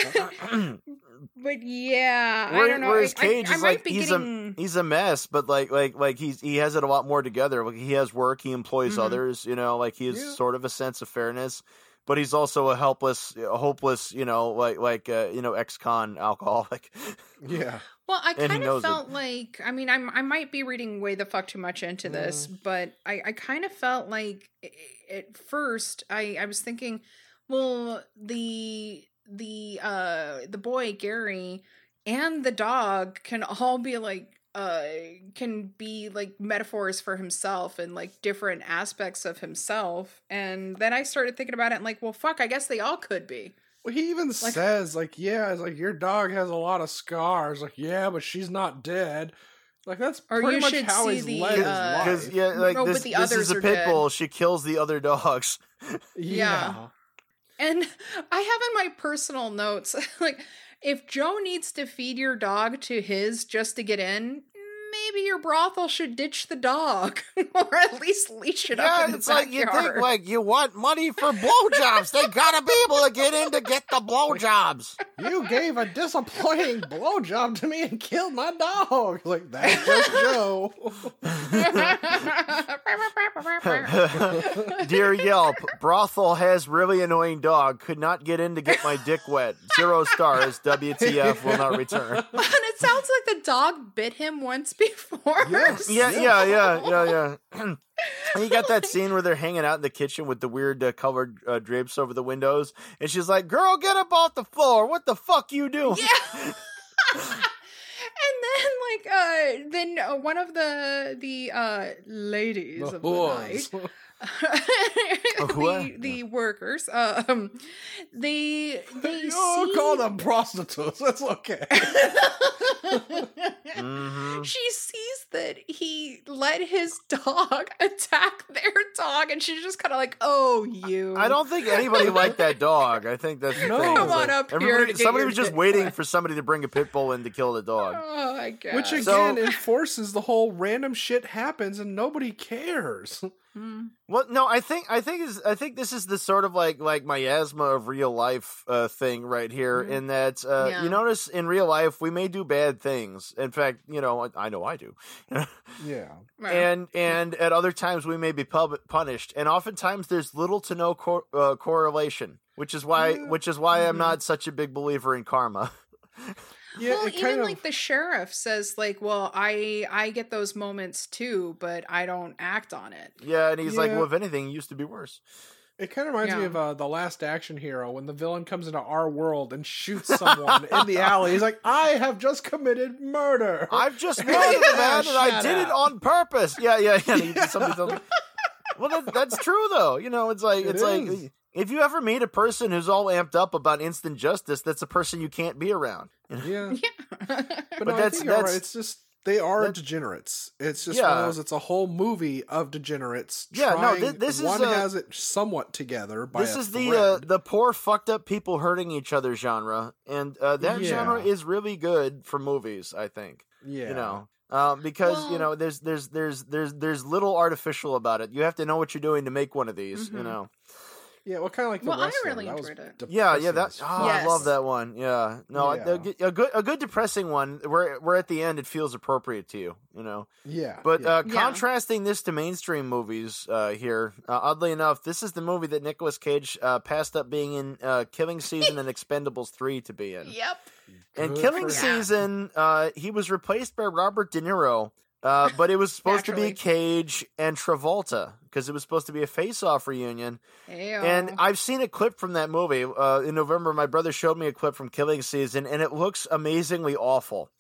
Speaker 2: But yeah, I don't know.
Speaker 1: whereas
Speaker 2: I,
Speaker 1: Cage
Speaker 2: I, I
Speaker 1: is
Speaker 2: might
Speaker 1: like,
Speaker 2: be
Speaker 1: he's a-
Speaker 2: getting.
Speaker 1: he's a mess, but like like like he's he has it a lot more together. Like he has work, he employs
Speaker 2: Mhm.
Speaker 1: others, you know, like he has
Speaker 3: Yeah.
Speaker 1: sort of a sense of fairness. But he's also a helpless, a hopeless, you know, like like uh, you know, ex-con alcoholic.
Speaker 3: Yeah.
Speaker 2: Well, I
Speaker 1: And
Speaker 2: kind of
Speaker 1: it.
Speaker 2: felt like I mean I'm I might be reading way the fuck too much into this, but I I kind of felt like at first I I was thinking, well the the uh the boy Gary and the dog can all be like uh can be like metaphors for himself and like different aspects of himself and then I started thinking about it and like well fuck I guess they all could be.
Speaker 3: Well, he even
Speaker 2: Like-
Speaker 3: says, like, yeah, it's like your dog has a lot of scars. Like, yeah, but she's not dead. Like that's
Speaker 2: Or
Speaker 3: pretty
Speaker 2: you
Speaker 3: much
Speaker 2: should
Speaker 3: how
Speaker 2: see
Speaker 3: he's
Speaker 2: the,
Speaker 3: led his
Speaker 2: uh,
Speaker 3: life.
Speaker 1: Because yeah, like
Speaker 2: No, but
Speaker 1: this,
Speaker 2: the
Speaker 1: this
Speaker 2: others
Speaker 1: is a
Speaker 2: are
Speaker 1: pit
Speaker 2: dead.
Speaker 1: bull. She kills the other dogs.
Speaker 3: yeah.
Speaker 2: And I have in my personal notes, like, if Joe needs to feed your dog to his just to get in, maybe your brothel should ditch the dog, or at least leash it up
Speaker 1: Yeah,
Speaker 2: in the
Speaker 1: it's like you think like you want money for blowjobs. they gotta be able to get in to get the blowjobs.
Speaker 3: You gave a disappointing blowjob to me and killed my dog. Like that's just Joe.
Speaker 1: Dear Yelp, brothel has really annoying dog. Could not get in to get my dick wet. Zero stars. WTF will not return.
Speaker 2: and it sounds like the dog bit him once before.
Speaker 3: Yes.
Speaker 1: Yeah, yeah, yeah, yeah, yeah. you got that scene where they're hanging out in the kitchen with the weird uh, colored uh, drapes over the windows, and she's like, "Girl, get up off the floor! What the fuck you doing?"
Speaker 2: Yeah. and then like uh then uh, one of the the uh ladies
Speaker 3: The
Speaker 2: of the night
Speaker 3: whores.
Speaker 1: what?
Speaker 2: the the workers um they they
Speaker 3: Oh,
Speaker 2: see
Speaker 3: call them prostitutes. That's okay.
Speaker 1: hmm
Speaker 2: she sees that he let his dog attack their dog and she's just kind of like oh you
Speaker 1: I don't think anybody liked that dog. I think that's
Speaker 3: No.
Speaker 1: thing.
Speaker 3: Come
Speaker 1: It's
Speaker 2: on
Speaker 1: like,
Speaker 2: up here
Speaker 1: everybody-
Speaker 2: to get
Speaker 1: somebody was just waiting for somebody to bring a pit bull in to kill the dog.
Speaker 2: oh i guess
Speaker 3: Which again
Speaker 1: So-
Speaker 3: enforces the whole random shit happens and nobody cares.
Speaker 2: Hmm.
Speaker 1: Well, no, I think I think is I think this is the sort of like like miasma of real life uh, thing right here.
Speaker 3: Mhm.
Speaker 1: In that uh,
Speaker 2: Yeah.
Speaker 1: you notice in real life we may do bad things. In fact, you know I, I know I do,
Speaker 3: Yeah.
Speaker 2: Well,
Speaker 1: and and at other times we may be pub- punished, and oftentimes there's little to no cor- uh, correlation, which is why
Speaker 3: Yeah.
Speaker 1: which is why I'm
Speaker 2: Mhm.
Speaker 1: not such a big believer in karma.
Speaker 3: Yeah,
Speaker 2: well, even
Speaker 3: kind of
Speaker 2: like the sheriff says, like, well, I I get those moments too, but I don't act on it.
Speaker 1: Yeah, and he's like, well, if anything, it used to be worse.
Speaker 3: It kind of reminds me of uh, the last action hero when the villain comes into our world and shoots someone in the alley. He's like, "I have just committed murder."
Speaker 1: I've just murdered a man, and I
Speaker 3: Shut
Speaker 1: did it on purpose. Yeah, yeah, yeah. and he- somebody tells me- Well, that, that's true though. You know, it's like
Speaker 3: It
Speaker 1: it's like
Speaker 3: is.
Speaker 1: If you ever meet a person who's all amped up about instant justice, that's a person you can't be around.
Speaker 3: yeah,
Speaker 2: Yeah.
Speaker 3: but,
Speaker 1: But
Speaker 3: no, I
Speaker 1: that's-
Speaker 3: you're right.
Speaker 1: that's-
Speaker 3: It's just they are
Speaker 1: that-
Speaker 3: degenerates. It's just one of
Speaker 1: Yeah.
Speaker 3: those. It's a whole movie of degenerates.
Speaker 1: Yeah, no,
Speaker 3: trying,
Speaker 1: thi- this is
Speaker 3: one
Speaker 1: a-
Speaker 3: has it somewhat together. By
Speaker 1: this
Speaker 3: a
Speaker 1: is the uh, the poor fucked up people hurting each other genre, and uh, that
Speaker 3: Yeah.
Speaker 1: genre is really good for movies. I think.
Speaker 3: yeah,
Speaker 1: you know um, because you know there's there's there's there's there's little artificial about it you have to know what you're doing to make one of these you
Speaker 2: Mhm.
Speaker 1: know
Speaker 3: yeah. Well, kind of like the
Speaker 2: Well, I really
Speaker 3: That
Speaker 2: enjoyed it.
Speaker 1: yeah yeah
Speaker 3: depressing
Speaker 1: that oh,
Speaker 3: fuck.
Speaker 1: i love that one yeah no
Speaker 3: Yeah.
Speaker 1: a, a good a good depressing one where where at the end it feels appropriate to you you know
Speaker 3: yeah,
Speaker 1: but
Speaker 3: yeah.
Speaker 1: uh
Speaker 2: Yeah.
Speaker 1: contrasting this to mainstream movies uh here uh, oddly enough this is the movie that Nicolas Cage uh passed up being in uh Killing Season and Expendables 3 to be in
Speaker 2: Yep.
Speaker 1: And Killing. Season, uh, he was replaced by Robert De Niro, uh, but it was supposed to be Cage and Travolta because it was supposed to be a face-off reunion. And I've seen a clip from that movie uh, in November. My brother showed me a clip from Killing Season, and it looks amazingly awful.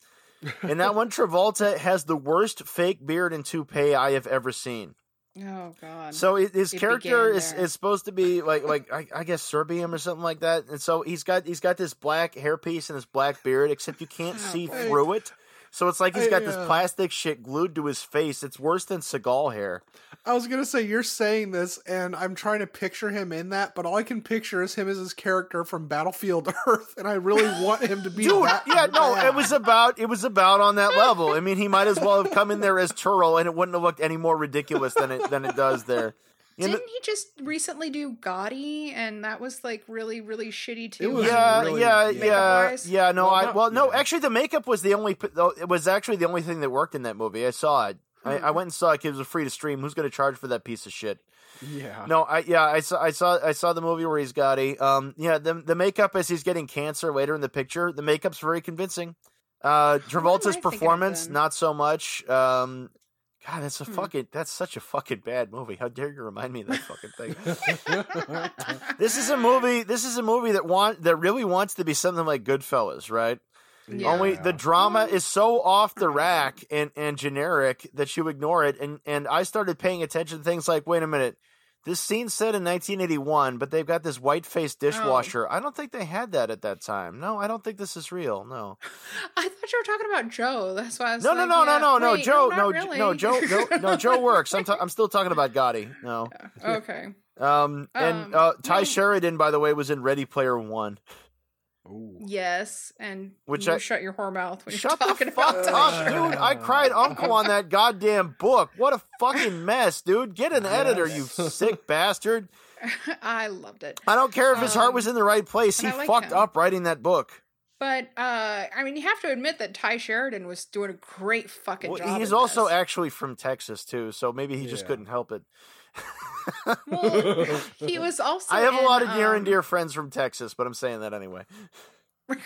Speaker 1: and that one, Travolta has the worst fake beard and toupee I have ever seen.
Speaker 2: oh god.
Speaker 1: So his
Speaker 2: It
Speaker 1: character
Speaker 2: began
Speaker 1: is, supposed to be like like I, I guess Serbian or something like that, and so he's got he's got this black hairpiece and this black beard, except you can't
Speaker 2: Oh,
Speaker 1: see
Speaker 2: boy.
Speaker 1: through it. So it's like he's got this
Speaker 3: uh,
Speaker 1: plastic shit glued to his face. It's worse than Seagal hair.
Speaker 3: I was gonna say you're saying this, and I'm trying to picture him in that, but all I can picture is him as his character from Battlefield Earth, and I really want him to be.
Speaker 1: Dude,
Speaker 3: that
Speaker 1: yeah, no,
Speaker 3: bad.
Speaker 1: it was about it was about on that level. I mean, he might as well have come in there as Turo, and it wouldn't have looked any more ridiculous than it than it does there. You
Speaker 2: Didn't he just recently do Gotti, and that was like really, really shitty too?
Speaker 3: was
Speaker 1: yeah,
Speaker 3: really-
Speaker 1: yeah,
Speaker 3: yeah.
Speaker 1: yeah, yeah. No,
Speaker 3: Well,
Speaker 1: I well, no.
Speaker 3: yeah.
Speaker 1: Actually, the makeup was the only. It was actually the only thing that worked in that movie. I saw it. I, I
Speaker 2: Hmm.
Speaker 1: went and saw it. It was free to stream. Who's going to charge for that piece of shit?
Speaker 3: Yeah.
Speaker 1: No, I yeah, I saw I saw I saw the movie where he's Gotti. um yeah the the makeup as he's getting cancer later in the picture. The makeup's very convincing. Uh Travolta's performance not so much. Um God, that's a
Speaker 2: Hmm.
Speaker 1: fucking that's such a fucking bad movie. How dare you remind me of that fucking thing? this is a movie. This is a movie that want that really wants to be something like Goodfellas, right?
Speaker 2: Yeah.
Speaker 1: Only the drama is so off the rack and, and generic that you ignore it. And, and I started paying attention to things like, wait a minute, this scene's set in 1981, but they've got this white faced dishwasher. I don't think they had that at that time. No, I don't think this is real. No,
Speaker 2: I thought you were talking about Joe. That's why I was
Speaker 1: no,
Speaker 2: like,
Speaker 1: no, no, no,
Speaker 2: yeah,
Speaker 1: no, no,
Speaker 2: wait,
Speaker 1: Joe,
Speaker 2: not
Speaker 1: no,
Speaker 2: really.
Speaker 1: no, Joe, no, no, Joe works. I'm, ta- I'm still talking about Gotti. No,
Speaker 2: okay.
Speaker 1: um, and
Speaker 2: Um,
Speaker 1: uh, Tye
Speaker 2: no.
Speaker 1: Sheridan, by the way, was in Ready Player One.
Speaker 3: Ooh.
Speaker 2: Yes, and
Speaker 1: Which
Speaker 2: you
Speaker 1: I-
Speaker 2: shut your whore mouth when
Speaker 1: Shut
Speaker 2: you're talking
Speaker 1: the fuck
Speaker 2: about
Speaker 1: up, dude! I cried uncle on that goddamn book. What a fucking mess, dude! Get an editor, you sick bastard!
Speaker 2: I loved it.
Speaker 1: I don't care if his heart
Speaker 2: Um,
Speaker 1: was in the right place. He
Speaker 2: like
Speaker 1: fucked
Speaker 2: him.
Speaker 1: up writing that book.
Speaker 2: But uh I mean you have to admit that Tye Sheridan was doing a great fucking
Speaker 1: Well,
Speaker 2: job.
Speaker 1: he's also
Speaker 2: this.
Speaker 1: actually from Texas too, so maybe he just couldn't help it.
Speaker 2: Well, he was also
Speaker 1: I have a lot of near and
Speaker 2: um,
Speaker 1: dear friends from Texas, but I'm saying that anyway.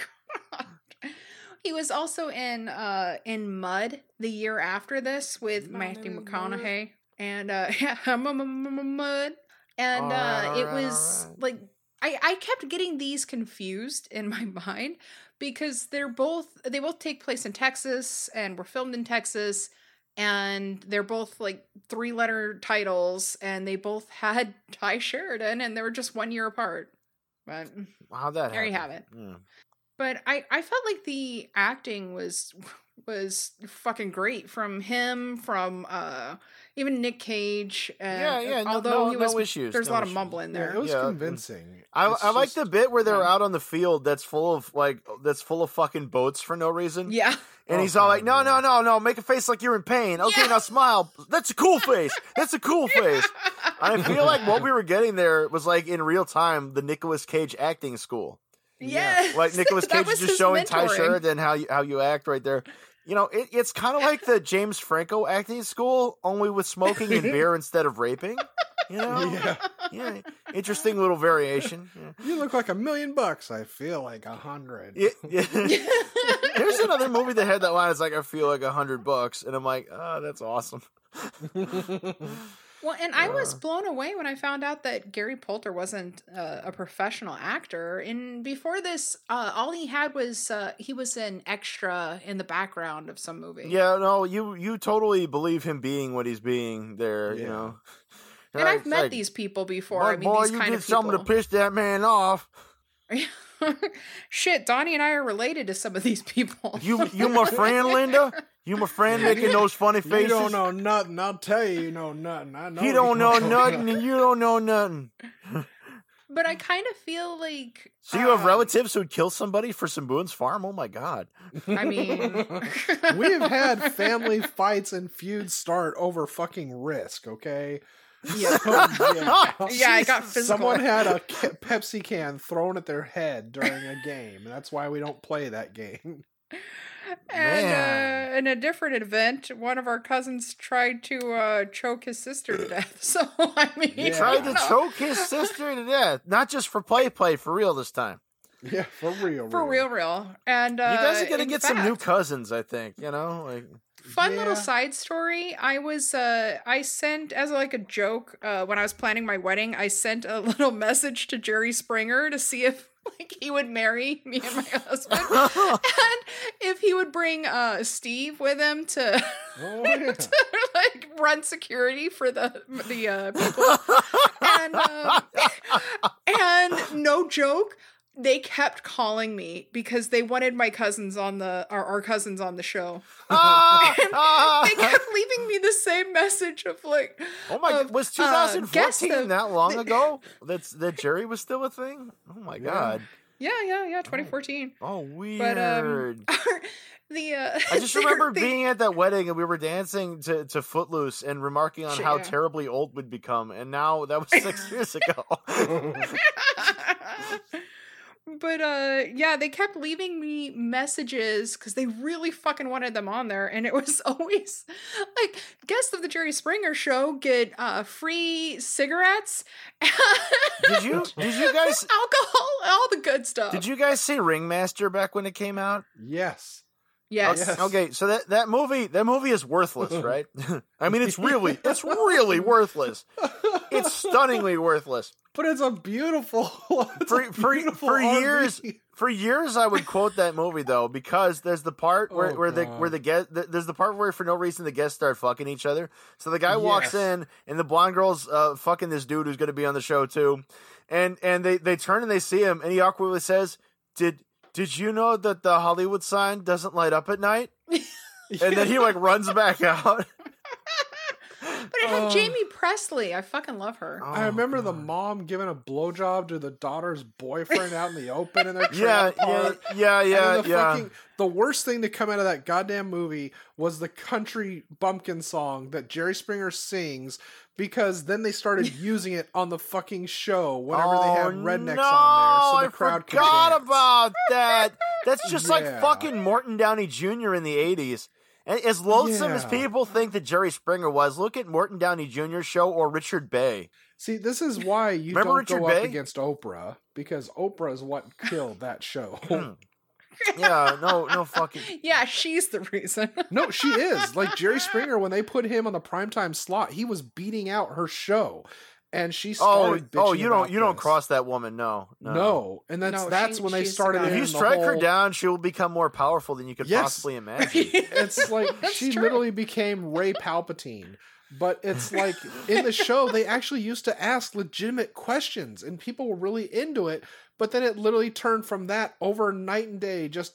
Speaker 2: he was also in uh in Mud the year after this with
Speaker 3: Mud
Speaker 2: Matthew
Speaker 3: in Mud.
Speaker 2: McConaughey and uh yeah, Mud and uh
Speaker 1: Alright,
Speaker 2: it was
Speaker 1: alright.
Speaker 2: like I I kept getting these confused in my mind because they're both they both take place in Texas and were filmed in Texas and they're both like three letter titles and they both had Tye Sheridan and they were just one year apart. But
Speaker 1: How'd that
Speaker 2: There you
Speaker 1: happen?
Speaker 2: have
Speaker 1: Yeah.
Speaker 2: but I I felt like the acting was was fucking great from him from uh even Nick Cage and
Speaker 1: Yeah, yeah, no-
Speaker 2: although
Speaker 1: no-
Speaker 2: he
Speaker 1: no issues,
Speaker 2: there's a
Speaker 1: no
Speaker 2: lot of
Speaker 1: issues.
Speaker 2: mumbling
Speaker 3: Yeah,
Speaker 2: there.
Speaker 3: it was
Speaker 1: Yeah.
Speaker 3: convincing.
Speaker 1: I,
Speaker 3: It's
Speaker 1: I like the bit where they're
Speaker 2: yeah.
Speaker 1: out on the field that's full of like that's full of fucking boats for no reason.
Speaker 2: yeah.
Speaker 1: And
Speaker 3: Oh,
Speaker 1: he's all like, "No, no, no, no! Make a face like you're in pain. Okay,
Speaker 2: Yeah.
Speaker 1: now smile. That's a cool face. That's a cool face." I feel like what we were getting there was like in real time the Nicolas Cage acting school.
Speaker 2: Yes.
Speaker 1: Like Nicolas Cage is just
Speaker 2: his
Speaker 1: showing
Speaker 2: Tye.
Speaker 1: Sheridan how you how you act right there. You know, it, it's kind of like the James Franco acting school, only with smoking and beer instead of raping. You know,
Speaker 3: Yeah.
Speaker 1: yeah, interesting little variation. Yeah.
Speaker 3: You look like a million bucks. I feel like a hundred.
Speaker 1: Yeah, yeah. There's another movie that had that line. It's like I feel like a hundred bucks, and I'm like, oh, that's awesome.
Speaker 2: Well, and I was blown away when I found out that Gary Poulter wasn't uh, a professional actor. And before this, uh, all he had was uh, he was an extra in the background of some movie.
Speaker 1: Yeah, no, you you totally believe him being what he's being there. You know,
Speaker 2: and
Speaker 1: Like-
Speaker 2: I've met
Speaker 1: like,
Speaker 2: these people before.
Speaker 1: "Boy,
Speaker 2: I mean,
Speaker 1: boy,
Speaker 2: these
Speaker 1: you
Speaker 2: kind
Speaker 1: did
Speaker 2: of
Speaker 1: something to piss that man off.
Speaker 2: Shit, Donnie and I are related to some of these people.
Speaker 1: You you my friend, Linda. You my friend making those funny faces.
Speaker 3: You don't know nothing. I'll tell you, you know nothing. I know.
Speaker 1: He don't know nothing, and you don't know nothing.
Speaker 2: but I kind of feel like.
Speaker 1: So you have
Speaker 2: um,
Speaker 1: relatives who'd kill somebody for some Boone's Farm? Oh my god!
Speaker 2: I mean,
Speaker 3: we have had family fights and feuds start over fucking risk. Okay.
Speaker 2: Yeah.
Speaker 3: So, yeah.
Speaker 2: Yeah, I got physical.
Speaker 3: Someone had a ca- Pepsi can thrown at their head during a game, and that's why we don't play that game.
Speaker 2: And uh, in a different event, one of our cousins tried to uh, choke his sister to death. So I mean,
Speaker 3: He
Speaker 1: Tried to
Speaker 2: know.
Speaker 1: choke his sister to death, not just for play, play for real this time.
Speaker 3: Yeah, for real.
Speaker 2: for real, real. And uh,
Speaker 1: you guys are gonna
Speaker 2: in
Speaker 1: get some new cousins, I think. You know, like
Speaker 2: fun little side story. I was uh, I sent as like a joke uh, when I was planning my wedding. I sent a little message to Jerry Springer to see if like he would marry me and my husband, and if he would bring uh, Steve with him to.
Speaker 3: Oh, yeah.
Speaker 2: to like run security for the the uh, people, and um, and no joke, they kept calling me because they wanted my cousins on the our, our cousins on the show.
Speaker 1: Ah, ah.
Speaker 2: They kept leaving me the same message of like,
Speaker 1: Oh my!
Speaker 2: of,
Speaker 1: was
Speaker 2: uh,
Speaker 1: 2014
Speaker 2: guest of-
Speaker 1: that long ago? That's that Jerry was still a thing. Oh my god!
Speaker 2: yeah, yeah, yeah, 2014.
Speaker 1: Oh weird.
Speaker 2: But um, the uh,
Speaker 1: I just remember
Speaker 2: they-
Speaker 1: being at that wedding and we were dancing to, to Footloose and remarking on
Speaker 2: Shit,
Speaker 1: how
Speaker 2: yeah.
Speaker 1: terribly old we'd become. And now that was six years ago.
Speaker 2: But uh yeah they kept leaving me messages because they really fucking wanted them on there and it was always like guests of the jerry springer show get uh free cigarettes
Speaker 1: Did you did you guys
Speaker 2: alcohol all the good stuff
Speaker 1: did you guys see Ringmaster back when it came out?
Speaker 3: yes.
Speaker 2: Yes
Speaker 3: Yes.
Speaker 1: Okay, so that, that movie that movie is worthless, right? I mean it's really it's really worthless. It's stunningly worthless.
Speaker 3: But it's a beautiful it's
Speaker 1: For
Speaker 3: a
Speaker 1: for,
Speaker 3: beautiful
Speaker 1: for
Speaker 3: RV.
Speaker 1: years for years I would quote that movie though because there's the part where,
Speaker 3: Oh,
Speaker 1: where the where the guest there's the part where for no reason the guests start fucking each other. So the guy walks
Speaker 3: Yes.
Speaker 1: in and the blonde girl's uh, fucking this dude who's going to be on the show too, and and they they turn and they see him and he awkwardly says, "Did did you know that the Hollywood sign doesn't light up at night?" And then he like runs back out.
Speaker 2: But it had
Speaker 3: Oh.
Speaker 2: Jaime Pressly i fucking love her oh,
Speaker 3: I remember the mom giving a blowjob to the daughter's boyfriend out in the open in their
Speaker 1: Yeah,
Speaker 3: trailer
Speaker 1: yeah,
Speaker 3: park.
Speaker 1: yeah,
Speaker 3: And
Speaker 1: yeah,
Speaker 3: then the
Speaker 1: yeah.
Speaker 3: fucking the worst thing to come out of that goddamn movie was the country bumpkin song that Jerry Springer sings because then they started using it on the fucking show whenever they had oh, rednecks
Speaker 1: no,
Speaker 3: on there so the
Speaker 1: I
Speaker 3: crowd could
Speaker 1: forgot about that. That's just like fucking Morton Downey Jr. in the '80s. As loathsome as people think that Jerry Springer was, look at Morton Downey Jr. show or Richard Bey.
Speaker 3: See, this is why you
Speaker 1: Remember
Speaker 3: don't
Speaker 1: Richard
Speaker 3: go up
Speaker 1: Bey?
Speaker 3: against Oprah because Oprah is what killed that show. Hmm.
Speaker 1: Yeah, no, no fucking.
Speaker 2: yeah she's the reason
Speaker 3: no, she is. Like Jerry Springer when they put him on the primetime slot, he was beating out her show. And she
Speaker 1: Oh,
Speaker 3: started
Speaker 1: oh,
Speaker 3: bitching
Speaker 1: you don't,
Speaker 3: about
Speaker 1: you don't cross that woman. No, no.
Speaker 3: No, and that's
Speaker 2: No,
Speaker 3: that's
Speaker 2: she-
Speaker 3: when they started.
Speaker 2: guy.
Speaker 1: If you
Speaker 3: the
Speaker 1: strike her down, she will become more powerful than you could
Speaker 3: Yes.
Speaker 1: possibly imagine.
Speaker 3: it's like she
Speaker 2: true.
Speaker 3: literally became Ray Palpatine. But it's like in the show they actually used to ask legitimate questions and people were really into it. But then it literally turned from that over night and day. Just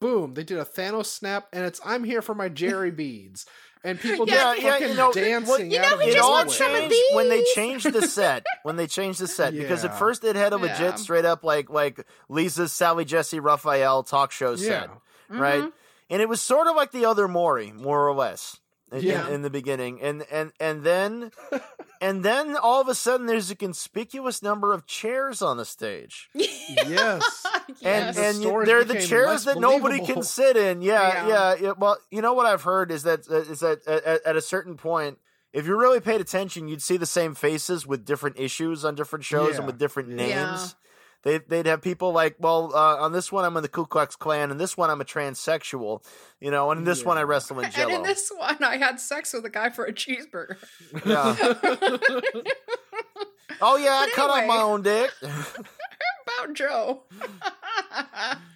Speaker 3: boom, they did a Thanos snap, and it's I'm here for my Jerry beads, and people
Speaker 2: Yeah,
Speaker 3: just
Speaker 1: yeah,
Speaker 3: fucking
Speaker 1: you know,
Speaker 3: dancing
Speaker 1: well,
Speaker 2: you know,
Speaker 3: of
Speaker 2: he
Speaker 1: it
Speaker 2: just
Speaker 1: all
Speaker 2: wants some of
Speaker 1: changed when they changed the set. When they changed the set, because at first it had a legit,
Speaker 2: Yeah.
Speaker 1: straight up like like Lisa's Sally Jessy Raphael talk show set,
Speaker 3: Yeah.
Speaker 1: right?
Speaker 2: Mhm.
Speaker 1: And it was sort of like the other Maury, more or less, in,
Speaker 3: Yeah.
Speaker 1: in, in the beginning, and and and then and then all of a sudden there's a conspicuous number of chairs on the stage,
Speaker 3: Yes.
Speaker 1: and
Speaker 2: Yes.
Speaker 1: And you-
Speaker 3: stories
Speaker 1: they're the chairs
Speaker 3: less
Speaker 1: that nobody can sit in. Yeah,
Speaker 2: Yeah.
Speaker 1: yeah, yeah. Well, you know what I've heard is that uh, is that uh, at, at a certain point. If you really paid attention, you'd see the same faces with different issues on different shows
Speaker 3: Yeah.
Speaker 1: and with different
Speaker 3: Yeah.
Speaker 1: names.
Speaker 2: Yeah.
Speaker 1: They, they'd have people like, well, uh, on this one I'm in the Ku Klux Klan, and this one I'm a transsexual, you know, and in this one I wrestle in
Speaker 2: and in this one i had sex with a guy for a cheeseburger
Speaker 1: Yeah. oh yeah, I
Speaker 2: But
Speaker 1: cut off my own dick.
Speaker 2: about joe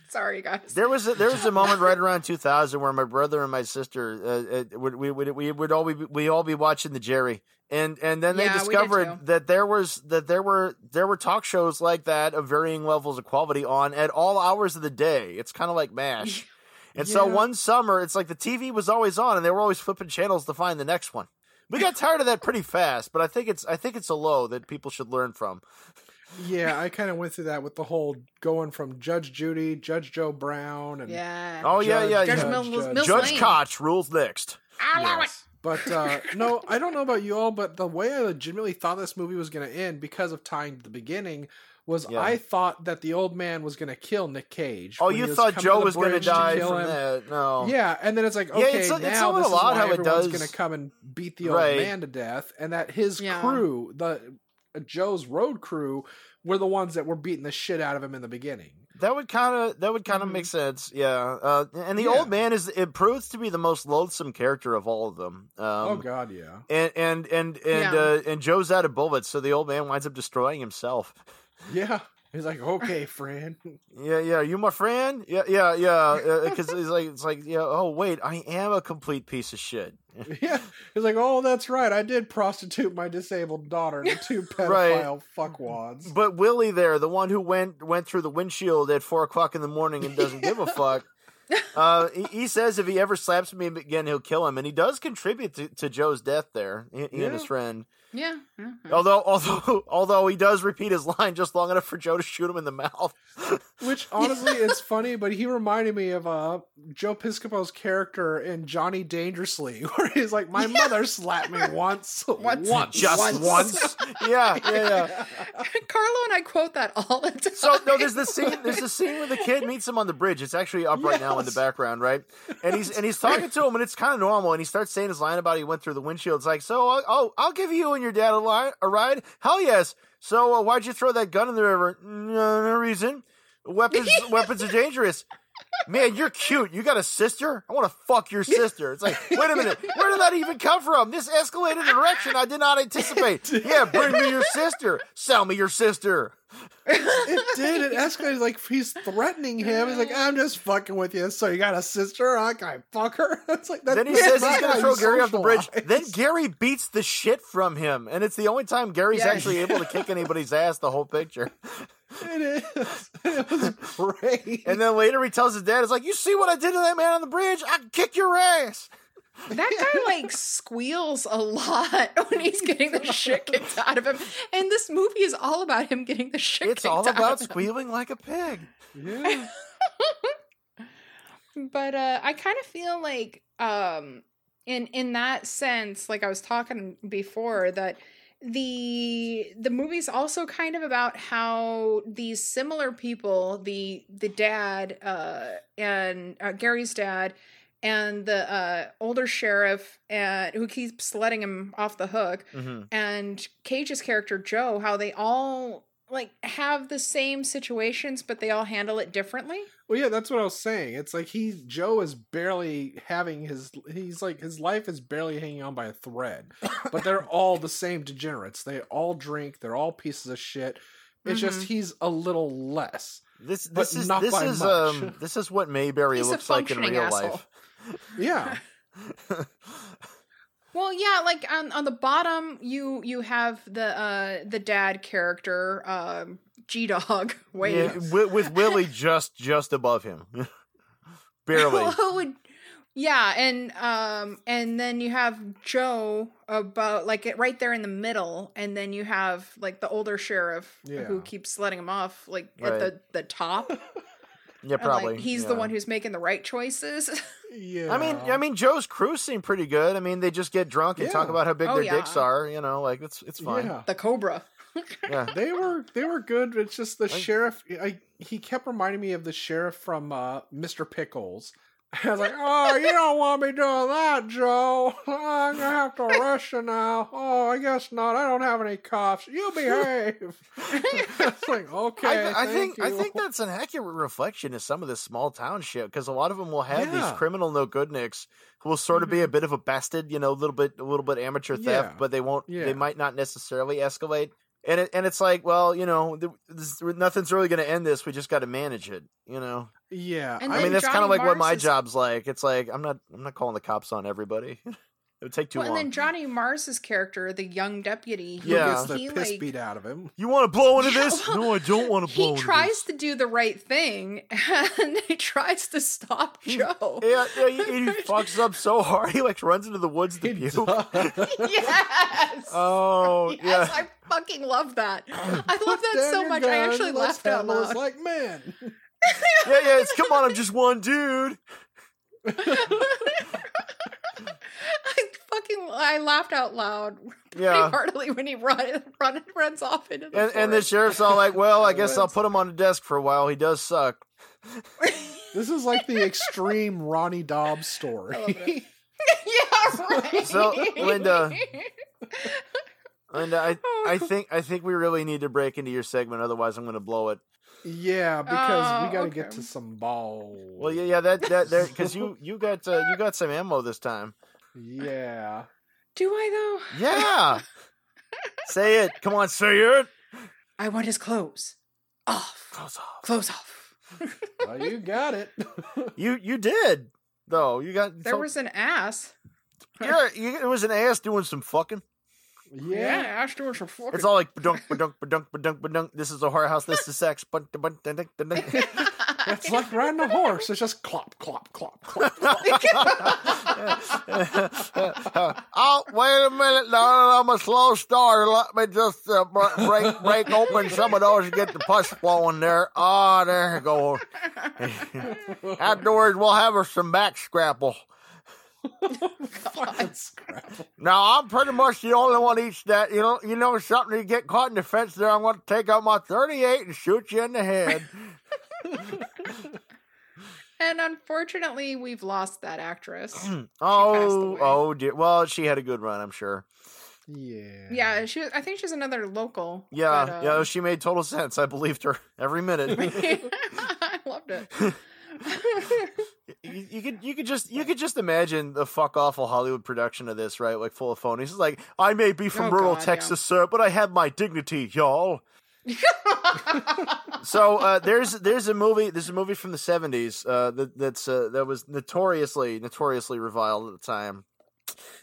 Speaker 2: sorry guys
Speaker 1: there was a, there was a moment right around 2000 where my brother and my sister uh, uh, would we would we would all be we all be watching the Jerry. And and then they
Speaker 2: Yeah, we
Speaker 1: discovered that there was that there were there were talk shows like that of varying levels of quality on at all hours of the day. It's kind of like MASH. And so one summer, it's like the TV was always on, and they were always flipping channels to find the next one. We got tired of that pretty fast, but I think it's I think it's a low that people should learn from.
Speaker 3: Yeah, I kind of went through that with the whole going from Judge Judy, Judge Joe Brown, and
Speaker 2: yeah
Speaker 1: Oh yeah, yeah,
Speaker 2: Judge
Speaker 1: yeah.
Speaker 2: Mills- Mills
Speaker 1: Judge
Speaker 2: Lane.
Speaker 1: Koch rules next.
Speaker 3: I love Yes. But uh, no, I don't know about you all, but the way I legitimately thought this movie was going to end because of tying to the beginning was
Speaker 1: Yeah.
Speaker 3: I thought that the old man was going to kill Nick Cage.
Speaker 1: Oh, you thought Joe was going to die from
Speaker 3: him.
Speaker 1: that? No.
Speaker 3: Yeah, and then it's like,
Speaker 1: Yeah,
Speaker 3: okay,
Speaker 1: it's a- it's
Speaker 3: now
Speaker 1: a
Speaker 3: this
Speaker 1: little
Speaker 3: is why
Speaker 1: how it
Speaker 3: everyone's
Speaker 1: does-
Speaker 3: going to come and beat the old
Speaker 1: Right.
Speaker 3: man to death, and that his
Speaker 2: Yeah.
Speaker 3: crew, the uh, Joe's road crew, were the ones that were beating the shit out of him in the beginning.
Speaker 1: That would kind of that would kind of
Speaker 3: Mhm.
Speaker 1: make sense. Yeah. Uh, and the
Speaker 3: Yeah.
Speaker 1: old man is it proves to be the most loathsome character of all of them. Um,
Speaker 3: oh God, yeah.
Speaker 1: And and and and
Speaker 2: Yeah.
Speaker 1: uh, and Joe's out of bullets, so the old man winds up destroying himself.
Speaker 3: Yeah. He's like, okay, friend.
Speaker 1: Yeah, yeah, you my friend? Yeah, yeah, yeah. Because it's like it's like yeah. Oh wait, I am a complete piece of shit.
Speaker 3: yeah. He's like, oh, that's right. I did prostitute my disabled daughter to two
Speaker 1: Right.
Speaker 3: pedophile fuckwads.
Speaker 1: But Willie there, the one who went went through the windshield at four o'clock in the morning and doesn't give a fuck. Uh, he, he says if he ever slaps me again, he'll kill him, and he does contribute to, to Joe's death there. He, he and his friend.
Speaker 2: Yeah. yeah, yeah.
Speaker 1: Although, although, although he does repeat his line just long enough for Joe to shoot him in the mouth.
Speaker 3: Which honestly, it's funny, but he reminded me of uh, Joe Piscopo's character in Johnny Dangerously, where he's like, "My mother slapped me once,
Speaker 2: Once.
Speaker 3: once,
Speaker 1: Just once. yeah, yeah, yeah.
Speaker 2: Carlo and I quote that all the time.
Speaker 1: So no, there's the scene. There's the scene where the kid meets him on the bridge. It's actually up right now in the background, right? And he's and he's talking to him, and it's kind of normal. And he starts saying his line about he went through the windshield. It's like, so uh, oh, I'll give you and your dad a, li- a ride. Hell yes. So uh, why'd you throw that gun in the river? No, no reason. Weapons weapons are dangerous. Man, you're cute. You got a sister? I want to fuck your sister. It's like, wait a minute. Where did that even come from? This escalated in direction I did not anticipate. Yeah, bring me your sister. Sell me your sister.
Speaker 3: It did. It escalated. Like he's threatening him. He's like, "I'm just fucking with you." So you got a sister? I can fuck her. It's like that.
Speaker 1: Then he
Speaker 3: that's
Speaker 1: says he's gonna throw Gary off the bridge. Then Gary beats the shit from him, and it's the only time Gary's
Speaker 2: Yeah.
Speaker 1: actually able to kick anybody's ass the whole picture.
Speaker 3: it is. It was great.
Speaker 1: And then later he tells his dad, "It's like you see what I did to that man on the bridge? I kick your ass."
Speaker 2: That guy like squeals a lot when he's getting the shit kicked out of him. And this movie is all about him getting the shit
Speaker 1: It's
Speaker 2: kicked
Speaker 1: all
Speaker 2: out
Speaker 1: about
Speaker 2: of him.
Speaker 1: squealing like a pig.
Speaker 3: yeah.
Speaker 2: But uh I kind of feel like um in in that sense, like I was talking before, that the the movie's also kind of about how these similar people, the the dad uh and uh, Gary's dad and the uh older sheriff and who keeps letting him off the hook
Speaker 1: hmm
Speaker 2: and Cage's character Joe, how they all like have the same situations, but they all handle it differently.
Speaker 3: Well, yeah, that's what I was saying. It's like he Joe is barely having his. He's like his life is barely hanging on by a thread. But they're all the same degenerates. They all drink. They're all pieces of shit. It's just
Speaker 2: Mhm.
Speaker 3: he's a little less.
Speaker 1: This
Speaker 3: But
Speaker 1: this is
Speaker 3: not
Speaker 1: this
Speaker 3: by
Speaker 1: is
Speaker 3: much.
Speaker 1: um this is what Mayberry
Speaker 2: He's
Speaker 1: looks like in real
Speaker 2: asshole.
Speaker 1: life.
Speaker 3: Yeah.
Speaker 2: Well, yeah, like on on the bottom, you you have the uh the dad character, um, G Dog. Wait,
Speaker 1: Yeah, with, with Willie just just above him, barely.
Speaker 2: Who would- yeah, and um, and then you have Joe about like it right there in the middle, and then you have like the older sheriff
Speaker 3: Yeah.
Speaker 2: who keeps letting him off like
Speaker 1: Right.
Speaker 2: at the the top.
Speaker 1: Yeah, probably.
Speaker 2: like he's the one who's making the right choices.
Speaker 3: Yeah.
Speaker 1: I mean, I mean, Joe's crew seem pretty good. I mean, they just get drunk and talk about how big
Speaker 2: Oh,
Speaker 1: their
Speaker 2: yeah.
Speaker 1: dicks are. You know, like it's it's fine.
Speaker 3: Yeah.
Speaker 2: the Cobra.
Speaker 1: Yeah.
Speaker 3: They were they were good. It's just the
Speaker 1: Like-
Speaker 3: sheriff. I he kept reminding me of the sheriff from uh, Mr. Pickles. I was like, "Oh, you don't want me doing that, Joe. I'm gonna have to arrest you now. Oh, I guess not. I don't have any cuffs. You behave." it's like, okay,
Speaker 1: I, I think I think that's an accurate reflection of some of this small town shit because a lot of them will have these criminal no goodniks who will sort of be a mm-hmm. bit of a bastard, you know, a little bit a little bit amateur theft,
Speaker 3: Yeah.
Speaker 1: but they won't
Speaker 3: Yeah.
Speaker 1: they might not necessarily escalate. And it, and it's like, well, you know, th- this, nothing's really going to end this. We just got to manage it, you know.
Speaker 3: yeah.
Speaker 2: And
Speaker 1: I mean, that's kind of like what my
Speaker 2: is-
Speaker 1: job's like. It's like I'm not I'm not calling the cops on everybody. it would take too
Speaker 2: Well, and then Johnny Mars's character, the young deputy,
Speaker 3: Who
Speaker 1: Yeah.
Speaker 3: gets the
Speaker 2: he
Speaker 3: piss
Speaker 2: like
Speaker 3: beat out of him.
Speaker 1: you want to blow into
Speaker 2: Yeah,
Speaker 1: this?
Speaker 2: well,
Speaker 1: no, I don't want to blow
Speaker 2: he
Speaker 1: into
Speaker 2: tries
Speaker 1: this.
Speaker 2: to do the right thing and he tries to stop Joe.
Speaker 1: Yeah, yeah, he, he fucks up so hard. He like runs into the woods to
Speaker 3: He
Speaker 1: puke.
Speaker 2: yes.
Speaker 1: Oh,
Speaker 2: yes,
Speaker 1: yeah.
Speaker 2: I fucking love that. I love that so much.
Speaker 3: gun,
Speaker 2: I actually laughed out
Speaker 3: handle this
Speaker 2: loud.
Speaker 3: like man.
Speaker 1: yeah, yeah. It's come on. I'm just one dude.
Speaker 2: I fucking I laughed out loud pretty
Speaker 1: Yeah.
Speaker 2: heartily when he run, run runs off into the
Speaker 1: And, and the sheriff's all like, "Well, I guess I'll put him on the desk for a while. He does suck."
Speaker 3: This is like the extreme Ronnie Dobbs story.
Speaker 2: I yeah, right.
Speaker 1: So, Linda- And I,
Speaker 2: Oh.
Speaker 1: I think, I think we really need to break into your segment. Otherwise, I'm going to blow it.
Speaker 3: Yeah, because
Speaker 2: Oh,
Speaker 3: we got to
Speaker 2: okay.
Speaker 3: get to some balls.
Speaker 1: Well, yeah, yeah. That, that, there, because you, you got, uh, you got some ammo this time.
Speaker 3: Yeah.
Speaker 2: Do I though?
Speaker 1: Yeah. say it. Come on, say it.
Speaker 2: I want his clothes off.
Speaker 1: Close off.
Speaker 2: Clothes off.
Speaker 3: Well, you got it.
Speaker 1: You, you did though. You got
Speaker 2: There was an ass.
Speaker 1: Yeah, you, it was an ass doing some fucking.
Speaker 2: Yeah,
Speaker 3: yeah.
Speaker 2: ass doing some fucking.
Speaker 1: It's all like badunk, badunk, badunk, badunk, badunk. This is a whorehouse. This is sex.
Speaker 3: It's like riding a horse. It's just clop, clop, clop, clop. clop.
Speaker 1: Oh, wait a minute. No, I'm a slow starter. Let me just uh, br- break break open some of those and get the pus flowing there. Oh, there you go. Afterwards, we'll have her some back scrapple. Now, I'm pretty much the only one eats that. You know, you know something. You get caught in the fence there. I'm going to take out my 38 and shoot you in the head.
Speaker 2: And unfortunately, we've lost that actress.
Speaker 1: oh, oh dear. Well, she had a good run, I'm sure.
Speaker 3: Yeah.
Speaker 2: yeah, she. I think she's another local.
Speaker 1: Yeah,
Speaker 2: but,
Speaker 1: yeah,
Speaker 2: um,
Speaker 1: she made total sense. I believed her every minute.
Speaker 2: I loved it.
Speaker 1: you, you could you could just you could just imagine the fuck awful Hollywood production of this, right? Like full of phonies. It's like I may be from
Speaker 2: Oh,
Speaker 1: rural
Speaker 2: God, yeah.
Speaker 1: Texas, sir, but I have my dignity, y'all. So uh, there's there's a movie there's a movie from the seventies uh, that that's uh, that was notoriously notoriously reviled at the time.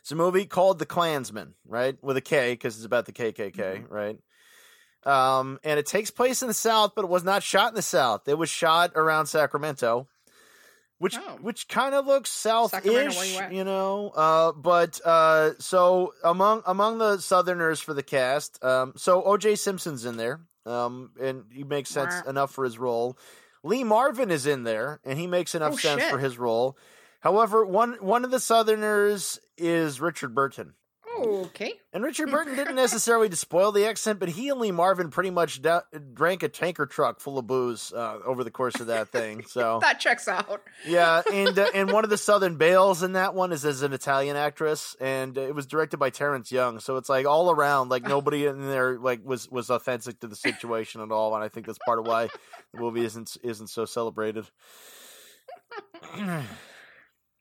Speaker 1: It's a movie called The Klansman, right, with a K because it's about the KKK,
Speaker 2: Mm-hmm.
Speaker 1: right? Um, and it takes place in the South, but it was not shot in the South. It was shot around Sacramento, which
Speaker 2: Oh.
Speaker 1: which kind of looks south-ish,
Speaker 2: you
Speaker 1: you know. Uh, but uh, so among among the Southerners for the cast, um, so O.J. Simpson's in there, um, and he makes sense
Speaker 2: Wah.
Speaker 1: enough for his role. Lee Marvin is in there, and he makes enough
Speaker 2: Oh,
Speaker 1: sense
Speaker 2: shit.
Speaker 1: for his role. However, one one of the Southerners is Richard Burton.
Speaker 2: Okay.
Speaker 1: And Richard Burton didn't necessarily spoil the accent, but he and Lee Marvin pretty much da- drank a tanker truck full of booze uh, over the course of that thing. So
Speaker 2: That checks out.
Speaker 1: yeah, and uh, and one of the Southern Bales in that one is as an Italian actress, and uh, it was directed by Terence Young. So it's like all around, like nobody in there like was was authentic to the situation at all, and I think that's part of why the movie isn't isn't so celebrated.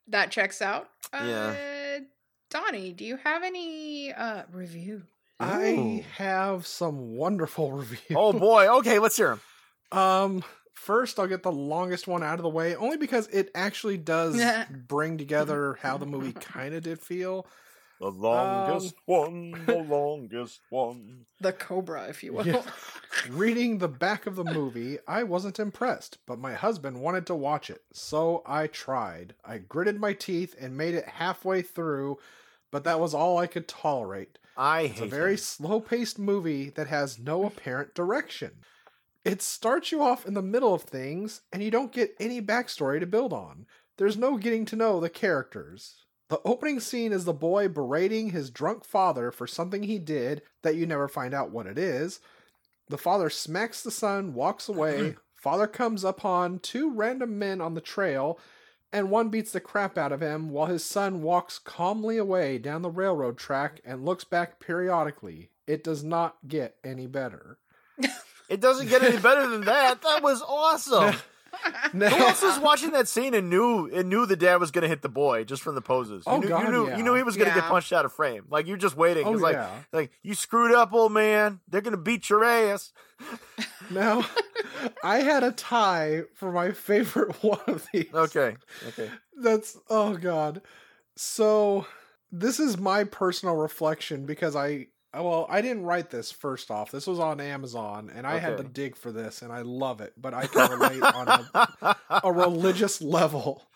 Speaker 2: That checks out.
Speaker 1: Yeah.
Speaker 2: Uh, Donnie, do you have any uh review?
Speaker 3: I have some wonderful reviews.
Speaker 1: oh boy, okay, let's hear him.
Speaker 3: Um, first I'll get the longest one out of the way, only because it actually does bring together how the movie kind of did feel.
Speaker 1: The um,
Speaker 3: longest
Speaker 1: one, the longest one.
Speaker 2: The Cobra, if you will.
Speaker 3: Yeah. Reading the back of the movie, I wasn't impressed, but my husband wanted to watch it, so I tried. I gritted my teeth and made it halfway through, but that was all I could tolerate.
Speaker 1: I
Speaker 3: It's a very
Speaker 1: him.
Speaker 3: slow paced movie that has no apparent direction. It starts you off in the middle of things, and you don't get any backstory to build on. There's no getting to know the characters. The opening scene is the boy berating his drunk father for something he did that you never find out what it is. The father smacks the son, walks away. Mm-hmm. father comes upon two random men on the trail, and one beats the crap out of him while his son walks calmly away down the railroad track and looks back periodically. It does not get any better.
Speaker 1: It doesn't get any better than that. That was awesome.
Speaker 3: Now,
Speaker 1: Who else was watching that scene and knew and knew the dad was going to hit the boy just from the poses? You
Speaker 3: Oh,
Speaker 1: knew,
Speaker 3: God,
Speaker 1: you knew,
Speaker 3: yeah.
Speaker 1: you knew he was going to get punched out of frame. Like you're just waiting.
Speaker 3: Oh,
Speaker 1: It's like, like you screwed up, old man. They're going to beat your ass.
Speaker 3: now, I had a tie for my favorite one of these.
Speaker 1: Okay, okay.
Speaker 3: That's oh god. So this is my personal reflection because I Uh, well, I didn't write this first off. This was on Amazon and I had to dig for this and I love it, but I can relate on a, a religious level.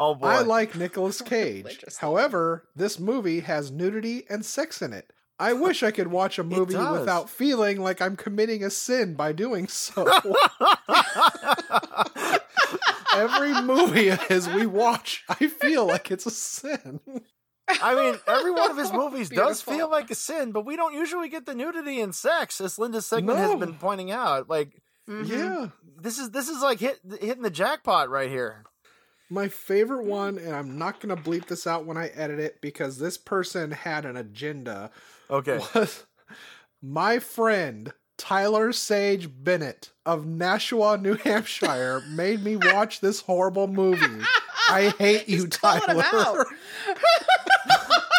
Speaker 1: oh boy.
Speaker 3: I like Nicolas Cage. However, this movie has nudity and sex in it. I wish I could watch a movie without feeling like I'm committing a sin by doing so. Every movie as we watch, I feel like it's a sin.
Speaker 1: I mean, every one of his movies does feel like a sin, but we don't usually get the nudity and sex, as Linda Sigmund has been pointing out. Like
Speaker 2: Mhm.
Speaker 3: Yeah.
Speaker 1: this is this is like hit, hitting the jackpot right here.
Speaker 3: My favorite one, and I'm not going to bleep this out when I edit it because this person had an agenda,
Speaker 1: Okay.
Speaker 3: was my friend Tyler Sage Bennett of Nashua, New Hampshire, made me watch this horrible movie. I hate you,
Speaker 2: He's him out.
Speaker 3: Tyler.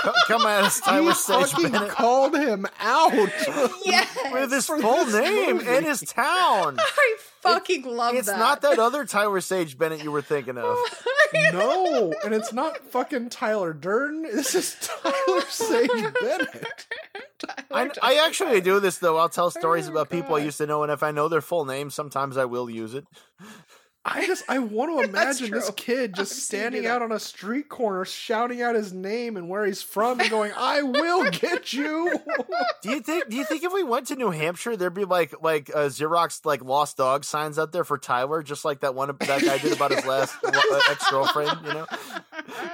Speaker 1: Co- Come at us,
Speaker 3: He
Speaker 1: Tyler Sage
Speaker 3: fucking
Speaker 1: Bennett.
Speaker 3: called him out.
Speaker 2: Yes.
Speaker 1: with his full name
Speaker 3: movie.
Speaker 1: and his town.
Speaker 2: I fucking love
Speaker 1: It's
Speaker 2: that.
Speaker 1: It's not that other Tyler Sage Bennett you were thinking of.
Speaker 3: no, and it's not fucking Tyler Durden. This is Tyler Sage Bennett.
Speaker 1: I, I actually do this though. I'll tell stories
Speaker 2: Oh,
Speaker 1: about people I used to know, and if I know their full name, sometimes I will use it.
Speaker 3: I just I want to imagine this kid just
Speaker 2: I've
Speaker 3: standing out on a street corner shouting out his name and where he's from and going, "I will get you."
Speaker 1: Do you think? Do you think if we went to New Hampshire, there'd be like like uh, Xerox like lost dog signs out there for Tyler, just like that one that guy did about his last ex girlfriend? You know?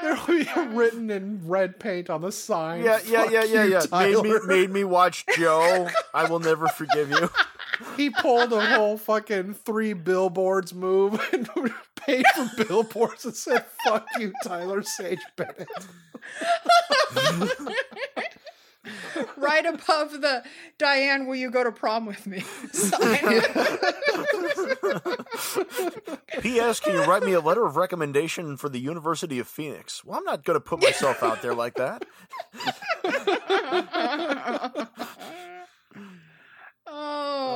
Speaker 3: There'll be written in red paint on the sign.
Speaker 1: Yeah, yeah,
Speaker 3: "Fuck
Speaker 1: yeah, yeah,
Speaker 3: you,
Speaker 1: yeah. Made me made me watch Joe. I will never forgive you.
Speaker 3: He pulled a whole fucking three billboards move and paid for billboards and said, "Fuck you, Tyler Sage Bennett."
Speaker 2: right above the Diane, will you go to prom with me? sign.
Speaker 1: P.S. Can you write me a letter of recommendation for the University of Phoenix? Well, I'm not going to put myself out there like that.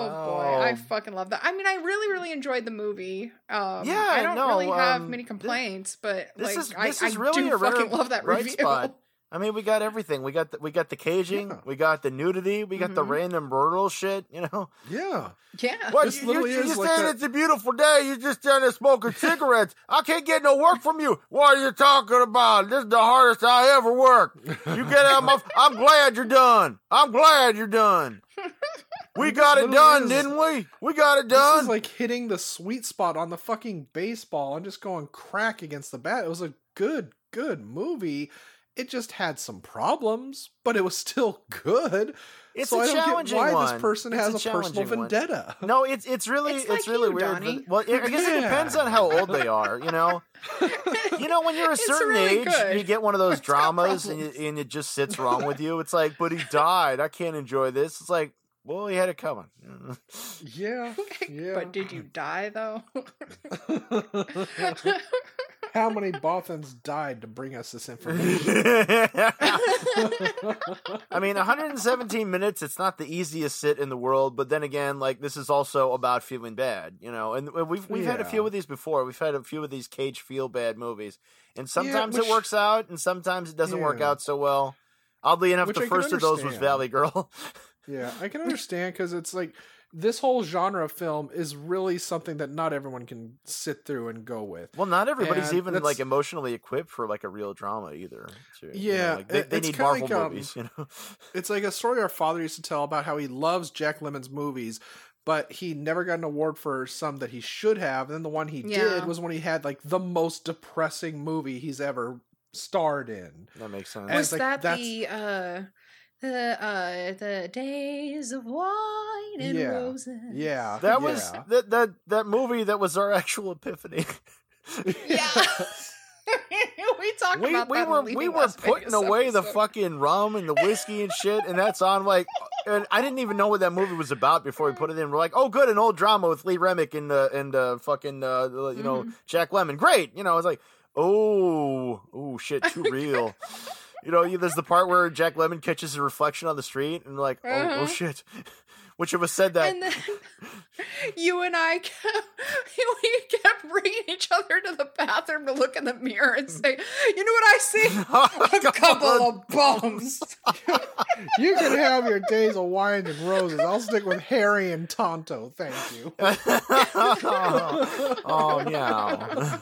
Speaker 2: Oh boy, I fucking love that. I mean, I really, really enjoyed the movie. Um,
Speaker 1: Yeah,
Speaker 2: I don't
Speaker 1: no,
Speaker 2: really have
Speaker 1: um,
Speaker 2: many
Speaker 1: thi-
Speaker 2: complaints, but
Speaker 1: This
Speaker 2: like,
Speaker 1: is
Speaker 2: I,
Speaker 1: this is
Speaker 2: I
Speaker 1: really
Speaker 2: do
Speaker 1: a rare
Speaker 2: fucking love that
Speaker 1: bright
Speaker 2: review.
Speaker 1: spot. I mean, we got everything. We got the, we got the caging,
Speaker 3: Yeah.
Speaker 1: we got the nudity, we got the
Speaker 2: Mhm.
Speaker 1: random brutal shit. You know,
Speaker 3: Yeah.
Speaker 2: Yeah,
Speaker 1: what
Speaker 3: This
Speaker 1: you,
Speaker 3: literally
Speaker 1: you,
Speaker 3: is
Speaker 1: you
Speaker 3: like
Speaker 1: saying
Speaker 3: that-
Speaker 1: it's a beautiful day? You're just standing there smoking cigarettes. I can't get no work from you. What are you talking about? This is the hardest I ever worked. You get out of my. I'm glad you're done. I'm glad you're done. We got it done,
Speaker 3: is-
Speaker 1: didn't we? We got it
Speaker 3: This
Speaker 1: done.
Speaker 3: is like hitting the sweet spot on the fucking baseball and just going crack against the bat. It was a good, good movie. It just had some problems, but it was still good.
Speaker 1: It's
Speaker 3: so
Speaker 1: a
Speaker 3: I don't get
Speaker 1: challenging
Speaker 3: why
Speaker 1: one.
Speaker 3: this person
Speaker 1: It's
Speaker 3: has
Speaker 1: a
Speaker 3: a, personal
Speaker 1: challenging one.
Speaker 3: vendetta.
Speaker 1: No, it's it's really
Speaker 2: It's
Speaker 1: it's,
Speaker 2: like
Speaker 1: really
Speaker 2: you,
Speaker 1: weird.
Speaker 2: Donnie.
Speaker 1: that- Well, I guess it depends on how old they are. You know, you know when you're a certain
Speaker 2: really
Speaker 1: age,
Speaker 2: good.
Speaker 1: you get one of those
Speaker 2: It's
Speaker 1: dramas, and, you, and it just sits wrong with you. It's like, but he died. I can't enjoy this. It's like, well, he had it coming.
Speaker 3: Yeah, yeah.
Speaker 2: but did you die though?
Speaker 3: How many Bothans died to bring us this information?
Speaker 1: I mean, 117 minutes. It's not the easiest sit in the world, but then again, like this is also about feeling bad, you know. And we've we've had a few
Speaker 3: Yeah.
Speaker 1: of these before. We've had a few of these cage feel bad movies, and sometimes
Speaker 3: which-
Speaker 1: it works out, and sometimes it doesn't work out so well. Oddly enough,
Speaker 3: Which
Speaker 1: the
Speaker 3: I
Speaker 1: first of those was. Valley Girl.
Speaker 3: Yeah, I can understand because it's like this whole genre of film is really something that not everyone can sit through and go with.
Speaker 1: well, not everybody's
Speaker 3: And
Speaker 1: even like emotionally equipped for like a real drama either. too, you know,
Speaker 3: Yeah,
Speaker 1: like, they, they
Speaker 3: it's
Speaker 1: need Marvel
Speaker 3: like, um,
Speaker 1: movies, you know.
Speaker 3: It's like a story our father used to tell about how he loves Jack Lemmon's movies, but he never got an award for some that he should have. And then the one he
Speaker 2: Yeah.
Speaker 3: did was when he had like the most depressing movie he's ever starred in.
Speaker 1: That makes sense.
Speaker 3: And
Speaker 2: Was
Speaker 3: like,
Speaker 2: that
Speaker 3: that's-
Speaker 2: the uh the uh the days of wine and
Speaker 3: Yeah,
Speaker 2: roses?
Speaker 3: Yeah,
Speaker 1: That was that that that movie that was our actual epiphany.
Speaker 2: Yeah. we talked
Speaker 1: we
Speaker 2: about
Speaker 1: we
Speaker 2: that. in
Speaker 1: were we were
Speaker 2: Las
Speaker 1: putting
Speaker 2: Vegas
Speaker 1: away the fucking rum and the whiskey and shit, and that's on like. And I didn't even know what that movie was about before we put it in. We're like, oh, good, an old drama with Lee Remick and uh, and uh, fucking uh, you know
Speaker 2: Mhm.
Speaker 1: Jack Lemmon. Great, you know. I was like, oh, oh shit, too real. You know, there's the part where Jack Lemmon catches a reflection on the street, and like, oh, oh
Speaker 2: Uh-huh.
Speaker 1: shit. Which of us said that?
Speaker 2: And then you and I kept, we kept bringing each other to the bathroom to look in the mirror and say, "You know what I see? A couple of bums."
Speaker 3: you can have your days of wine and roses. I'll stick with Harry and Tonto. Thank you.
Speaker 1: oh yeah.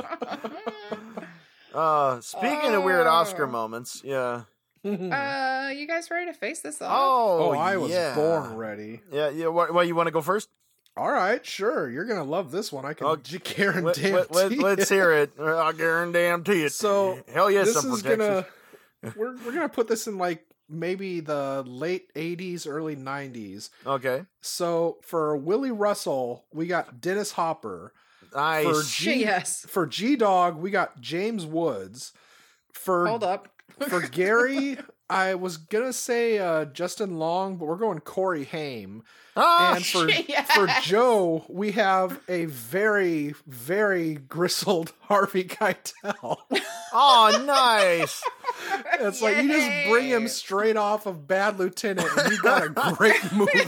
Speaker 1: Uh, speaking of weird Oscar
Speaker 2: Oh.
Speaker 1: moments, yeah.
Speaker 2: Uh, you guys ready to face this off?
Speaker 1: Oh,
Speaker 3: oh, I was
Speaker 1: yeah.
Speaker 3: born ready.
Speaker 1: Yeah, yeah. What? what you want to go first?
Speaker 3: All right, sure. You're gonna love this one. I can
Speaker 1: Oh,
Speaker 3: j- guarantee.
Speaker 1: Let, let, us hear it. I guarantee it.
Speaker 3: So,
Speaker 1: hell yes,
Speaker 3: this
Speaker 1: some
Speaker 3: is gonna we're we're gonna put this in like maybe the late 80s early 90s
Speaker 1: Okay,
Speaker 3: so for willie russell we got dennis hopper
Speaker 1: nice.
Speaker 3: for
Speaker 2: Shit,
Speaker 3: g
Speaker 2: yes.
Speaker 3: for g dog we got james woods for
Speaker 2: Hold up.
Speaker 3: for gary i was gonna say uh justin long but we're going corey haim
Speaker 1: Ah,
Speaker 3: and for
Speaker 2: yes.
Speaker 3: for Joe, we have a very very gristled Harvey Keitel.
Speaker 1: oh, nice.
Speaker 3: It's like you just bring him straight off of Bad Lieutenant, and you got a great movie.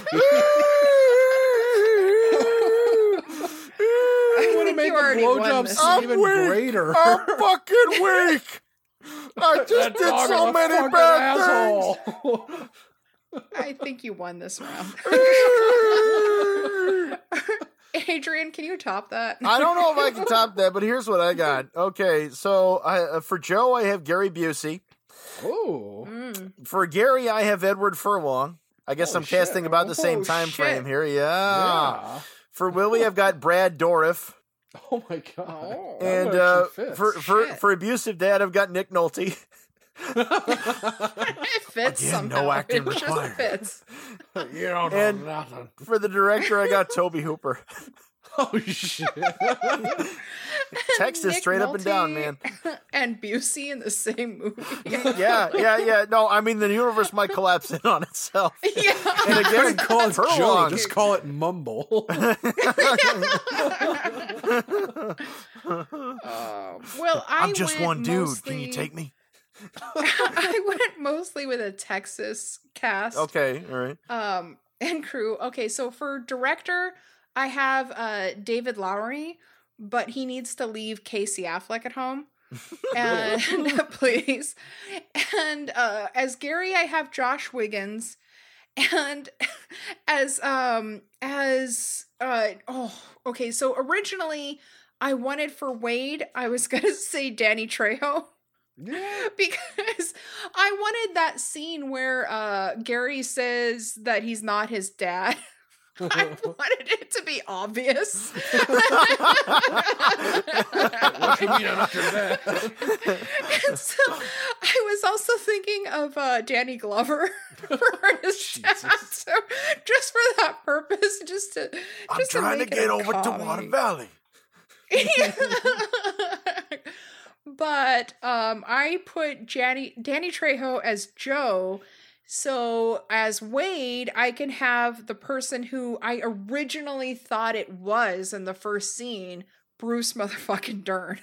Speaker 3: I want to
Speaker 2: think
Speaker 3: make
Speaker 2: you
Speaker 3: the
Speaker 2: already won this
Speaker 1: I'm
Speaker 3: even
Speaker 1: weak.
Speaker 3: greater.
Speaker 1: I'm fucking weak. I just
Speaker 3: That
Speaker 1: did so
Speaker 3: is a
Speaker 1: many
Speaker 3: fucking
Speaker 1: bad
Speaker 2: I think you won this round. Adrian, can you top that?
Speaker 1: I don't know if I can top that, but here's what I got. Okay, so I, uh, for Joe, I have Gary Busey.
Speaker 3: Oh,
Speaker 2: Mm.
Speaker 1: For Gary, I have Edward Furlong. I guess
Speaker 3: Oh,
Speaker 1: I'm casting about the same
Speaker 2: Oh,
Speaker 1: time
Speaker 2: shit.
Speaker 1: frame here. Yeah.
Speaker 3: yeah.
Speaker 1: For Willie, I've got Brad Dourif.
Speaker 3: Oh my god.
Speaker 2: Oh.
Speaker 1: And uh, for for
Speaker 2: Shit.
Speaker 1: for abusive dad, I've got Nick Nolte.
Speaker 2: it fits
Speaker 4: Again,
Speaker 2: somehow.
Speaker 4: no acting
Speaker 2: it just
Speaker 4: required.
Speaker 2: fits.
Speaker 3: you don't know
Speaker 1: And-
Speaker 3: nothing.
Speaker 1: For the director, I got Tobe Hooper.
Speaker 3: Oh shit.
Speaker 1: Text is
Speaker 2: Nick
Speaker 1: straight up and down, man.
Speaker 2: And Busey in the same movie.
Speaker 1: Yeah, yeah, yeah. No, I mean the universe might collapse in on itself.
Speaker 2: yeah.
Speaker 1: And again,
Speaker 3: call it Joe.
Speaker 1: Furlong.
Speaker 3: Just call it Mumble.
Speaker 2: Uh, well, I
Speaker 4: I'm just one dude.
Speaker 2: Mostly,
Speaker 4: Can you take me?
Speaker 2: I went mostly with a Texas cast.
Speaker 1: okay, all right.
Speaker 2: Um, and crew. Okay, so for director, I have uh David Lowery, but he needs to leave Casey Affleck at home. and please. And uh as Gary, I have Josh Wiggins. And as um as uh oh okay, so originally I wanted for Wade, I was gonna say Danny Trejo
Speaker 3: yeah.
Speaker 2: because I wanted that scene where uh Gary says that he's not his dad. I wanted it to be obvious.
Speaker 3: What you mean I'm not your dad?
Speaker 2: and so I was also thinking of uh Danny Glover for his. So just for that purpose, just to
Speaker 4: I'm
Speaker 2: just
Speaker 4: trying to
Speaker 2: it
Speaker 4: get over to Water. Valley.
Speaker 2: but um I put Danny Danny Trejo as Joe. So as Wade, I can have the person who I originally thought it was in the first scene, Bruce motherfucking Dern.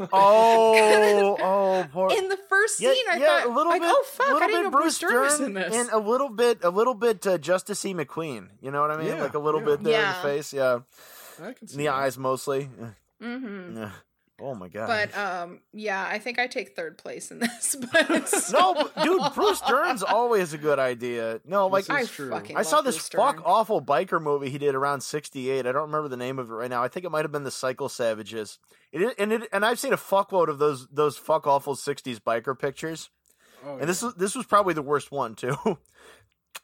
Speaker 1: Oh, oh, poor.
Speaker 2: In the first
Speaker 1: Yeah,
Speaker 2: scene, I
Speaker 1: yeah,
Speaker 2: thought,
Speaker 1: a little
Speaker 2: like,
Speaker 1: bit,
Speaker 2: oh fuck,
Speaker 1: little
Speaker 2: I didn't know
Speaker 1: bit
Speaker 2: Bruce Dern was in this.
Speaker 1: and a little bit, a little bit uh, Justice E. McQueen. You know what I mean?
Speaker 3: Yeah,
Speaker 1: like a little
Speaker 3: yeah.
Speaker 1: bit there in the face, yeah,
Speaker 3: I can see
Speaker 1: in the
Speaker 3: that.
Speaker 1: eyes mostly.
Speaker 2: hmm
Speaker 1: Yeah. Oh my god.
Speaker 2: But um, yeah, I think I take third place in this. But
Speaker 1: no, but, dude, Bruce Dern's always a good idea. No, like
Speaker 3: This
Speaker 2: I
Speaker 3: true.
Speaker 2: fucking
Speaker 1: I saw this
Speaker 2: Bruce
Speaker 1: fuck
Speaker 2: Dern.
Speaker 1: awful biker movie he did around '68. I don't remember the name of it right now. I think it might have been the Cycle Savages. It is, and it and I've seen a fuckload of those those fuck awful '60s biker pictures.
Speaker 3: Oh,
Speaker 1: And this
Speaker 3: yeah.
Speaker 1: was this was probably the worst one too.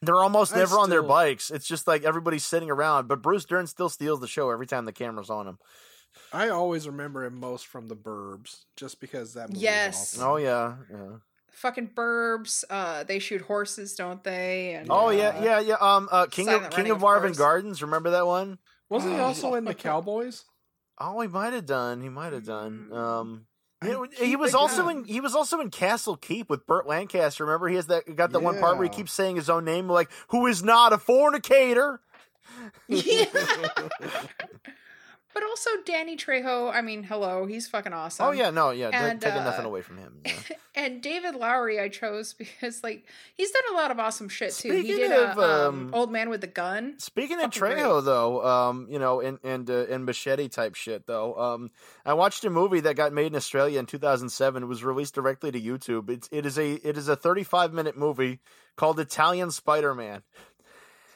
Speaker 1: They're almost
Speaker 3: I
Speaker 1: never on their bikes. It's just like everybody's sitting around. But Bruce Dern still steals the show every time the camera's on him.
Speaker 3: I always remember him most from the Burbs, just because that movie
Speaker 2: Yes.
Speaker 3: is awesome.
Speaker 1: Oh yeah, yeah.
Speaker 2: fucking burbs. Uh, they shoot horses, don't they? And
Speaker 1: Oh
Speaker 2: uh,
Speaker 1: yeah, yeah, yeah. Um, uh, King
Speaker 2: Silent
Speaker 1: of King
Speaker 2: Running,
Speaker 1: of
Speaker 2: of
Speaker 1: Marvin
Speaker 2: course.
Speaker 1: Gardens. Remember that one?
Speaker 3: Wasn't he also in the Cowboys?
Speaker 1: Oh, he might have done. He might have done. Um, you he was also
Speaker 3: that.
Speaker 1: in. He was also in Castle Keep with Burt Lancaster. Remember, he has that got that one part where he keeps saying his own name, like "Who is not a fornicator."
Speaker 2: Yeah. but also Danny Trejo. I mean, hello, he's fucking awesome.
Speaker 1: oh yeah, no, yeah,
Speaker 2: and,
Speaker 1: taking
Speaker 2: uh,
Speaker 1: nothing away from him. yeah.
Speaker 2: And David Lowery, I chose because like he's done a lot of awesome shit too. he did
Speaker 1: of,
Speaker 2: a, um,
Speaker 1: um,
Speaker 2: Old Man with the Gun.
Speaker 1: Speaking of
Speaker 2: Fucking great.
Speaker 1: Trejo, though, um, you know, and and uh, and machete type shit, though, um, I watched a movie that got made in Australia in 2007. It was released directly to YouTube. It's it is a it is a 35 minute movie called Italian Spider Man.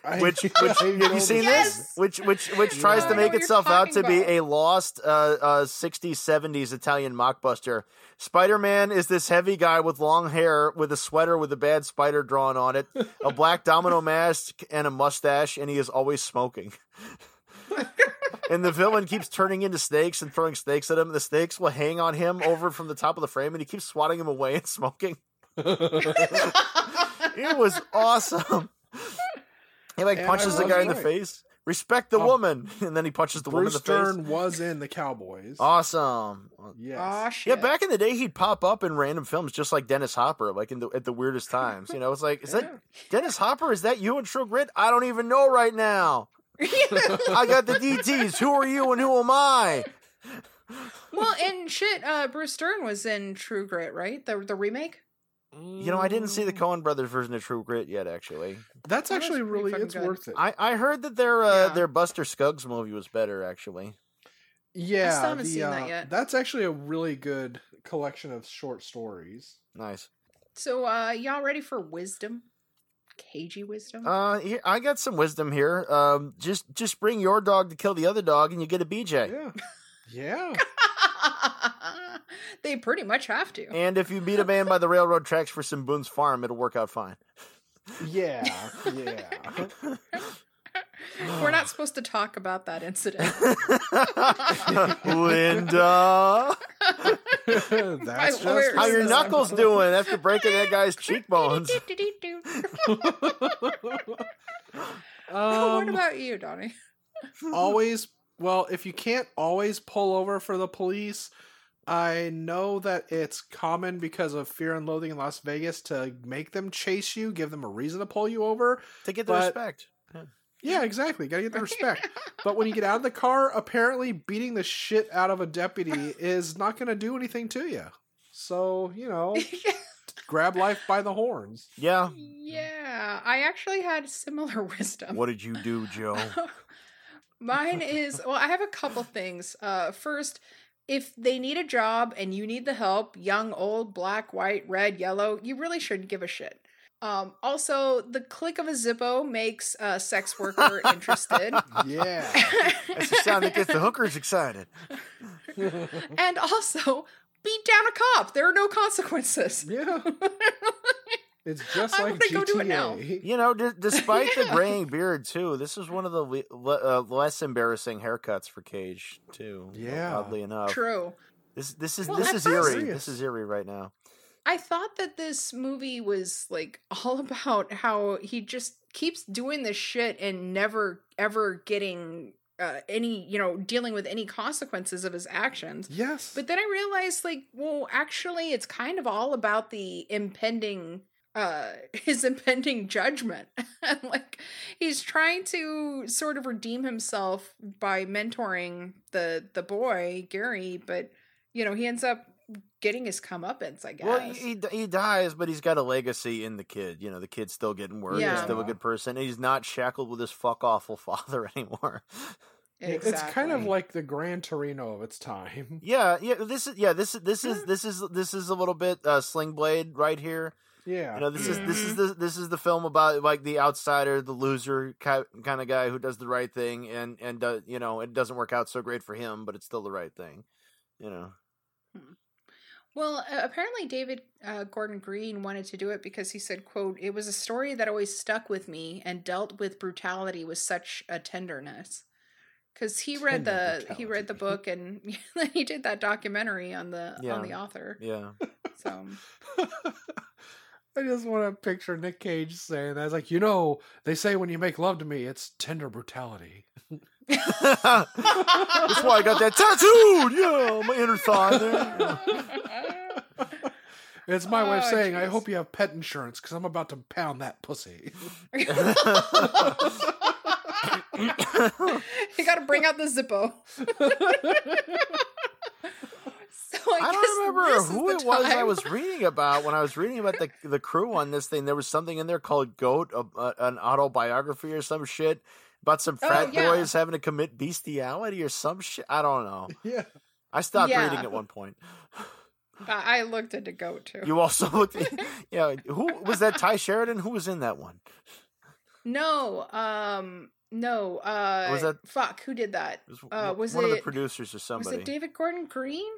Speaker 3: I-
Speaker 1: Which, which have you seen
Speaker 2: Yes!
Speaker 1: this? Which which which tries
Speaker 2: I
Speaker 1: to make itself out to
Speaker 2: talking
Speaker 1: be a lost uh, uh, 60s 70s Italian mockbuster. Spider Man is this heavy guy with long hair with a sweater with a bad spider drawn on it, a black domino mask, and a mustache, and he is always smoking. and the villain keeps turning into snakes and throwing snakes at him. And the snakes will hang on him over from the top of the frame, and he keeps swatting him away and smoking. It was awesome. He like
Speaker 3: And
Speaker 1: punches the guy
Speaker 3: was
Speaker 1: in the face. Respect the
Speaker 3: Oh.
Speaker 1: woman, and then he punches the woman in
Speaker 3: Bruce
Speaker 1: the face.
Speaker 3: Dern was in the Cowboys.
Speaker 1: Awesome.
Speaker 3: yes.
Speaker 2: Aw.
Speaker 1: Yeah, back in the day, he'd pop up in random films just like Dennis Hopper, like in the at the weirdest times. You know, it's like, is that Dennis Hopper? Is that you in True Grit? I don't even know right now. I got the DTs. Who are you and who am I?
Speaker 2: well, and shit, uh, Bruce Dern was in True Grit, right? The the remake.
Speaker 1: You know, I didn't see the Coen Brothers version of True Grit yet. Actually,
Speaker 3: That's
Speaker 2: That
Speaker 3: actually
Speaker 2: pretty
Speaker 3: really it's
Speaker 2: good.
Speaker 3: worth it.
Speaker 1: I I heard that their uh,
Speaker 2: Yeah.
Speaker 1: their Buster Scruggs movie was better. Actually,
Speaker 3: yeah, I
Speaker 2: haven't
Speaker 3: the,
Speaker 2: seen that
Speaker 3: uh,
Speaker 2: yet.
Speaker 3: That's actually a really good collection of short stories.
Speaker 1: nice.
Speaker 2: So, uh, y'all ready for wisdom? cagey wisdom?
Speaker 1: Uh, here, I got some wisdom here. Um, just just bring your dog to kill the other dog, and you get a BJ.
Speaker 3: Yeah. Yeah.
Speaker 2: they pretty much have to.
Speaker 1: And if you meet a man by the railroad tracks for some Boone's Farm, it'll work out fine.
Speaker 3: Yeah. Yeah.
Speaker 2: We're not supposed to talk about that incident.
Speaker 1: Linda,
Speaker 3: That's just
Speaker 2: lawyers
Speaker 1: how your knuckles
Speaker 2: I'm-
Speaker 1: doing after breaking that guy's cheekbones?
Speaker 2: what
Speaker 3: um,
Speaker 2: about you, Donnie?
Speaker 3: always well if you can't always pull over for the police i know that it's common because of fear and loathing in las vegas to make them chase you give them a reason to pull you over
Speaker 1: To get the
Speaker 3: But-
Speaker 1: respect.
Speaker 3: yeah exactly gotta get the respect but when you get out of the car apparently beating the shit out of a deputy is not gonna do anything to you so you know grab life by the horns
Speaker 1: Yeah.
Speaker 2: yeah, I actually had similar wisdom.
Speaker 1: What did you do, Joe?
Speaker 2: Mine is well, I have a couple things. Uh, first, if they need a job and you need the help, young, old, black, white, red, yellow, you really shouldn't give a shit. Um, also, the click of a Zippo makes a sex worker interested.
Speaker 3: yeah
Speaker 1: That's the sound that gets the hookers excited.
Speaker 2: and also, beat down a cop. There are no consequences.
Speaker 3: yeah it's just like
Speaker 2: wanna go do it now.
Speaker 3: GTA.
Speaker 1: You know, d- despite the graying beard too, this is one of the le- le- uh, less embarrassing haircuts for Cage too.
Speaker 3: Yeah.
Speaker 1: oddly enough.
Speaker 2: True.
Speaker 1: This this is
Speaker 2: Well,
Speaker 1: this is
Speaker 2: first-
Speaker 1: eerie. This is eerie right now.
Speaker 2: I thought that this movie was like all about how he just keeps doing this shit and never ever getting uh, any, you know, dealing with any consequences of his actions.
Speaker 3: Yes.
Speaker 2: But then I realized like, well, actually it's kind of all about the impending uh his impending judgment. and like he's trying to sort of redeem himself by mentoring the the boy, Gary, but you know, he ends up getting his comeuppance, I guess.
Speaker 1: Well, he, he he dies, but he's got a legacy in the kid. You know, the kid's still getting work. He's
Speaker 2: Yeah.
Speaker 1: still a good person. He's not shackled with his fuck awful father anymore. Exactly.
Speaker 3: It's kind of like the Gran Torino of its time.
Speaker 1: yeah, yeah. This is yeah. This is this is this is this is a little bit uh, Sling Blade right here.
Speaker 3: Yeah.
Speaker 1: You know, this is this is
Speaker 2: Mhm.
Speaker 1: the this is the film about like the outsider, the loser kind of guy who does the right thing, and and uh, you know it doesn't work out so great for him, but it's still the right thing. You know,
Speaker 2: Well, uh, apparently David uh, Gordon Green wanted to do it because he said, "quote It was a story that always stuck with me and dealt with brutality with such a tenderness." Because he read
Speaker 3: Tender
Speaker 2: the he read the book and he did that documentary on the on the author.
Speaker 1: yeah.
Speaker 2: So
Speaker 3: I just want to picture Nick Cage saying that. It's like, you know, they say when you make love to me, it's tender brutality.
Speaker 1: That's why I got that tattooed. Yeah, on my inner thigh there.
Speaker 3: It's my way of
Speaker 2: Oh,
Speaker 3: saying, I hope you have pet insurance because I'm about to pound that pussy.
Speaker 2: you got to bring out the Zippo. so I,
Speaker 1: don't remember who it was I was reading about when I was reading about the the crew on this thing. There was something in there called "Goat," a, a, an autobiography or some shit about some
Speaker 2: Oh,
Speaker 1: frat
Speaker 2: yeah.
Speaker 1: boys having to commit bestiality or some shit. I don't know.
Speaker 3: yeah.
Speaker 1: I stopped
Speaker 2: Yeah.
Speaker 1: reading at one point.
Speaker 2: I looked into goat too.
Speaker 1: You also looked. yeah, who was that? Tye Sheridan. Who was in that one?
Speaker 2: No, um, no. Uh,
Speaker 1: Was that-
Speaker 2: fuck? Who did that?
Speaker 1: Was,
Speaker 2: Uh,
Speaker 1: one-
Speaker 2: was
Speaker 1: one of the producers or
Speaker 2: Was
Speaker 1: somebody?
Speaker 2: it David Gordon Green,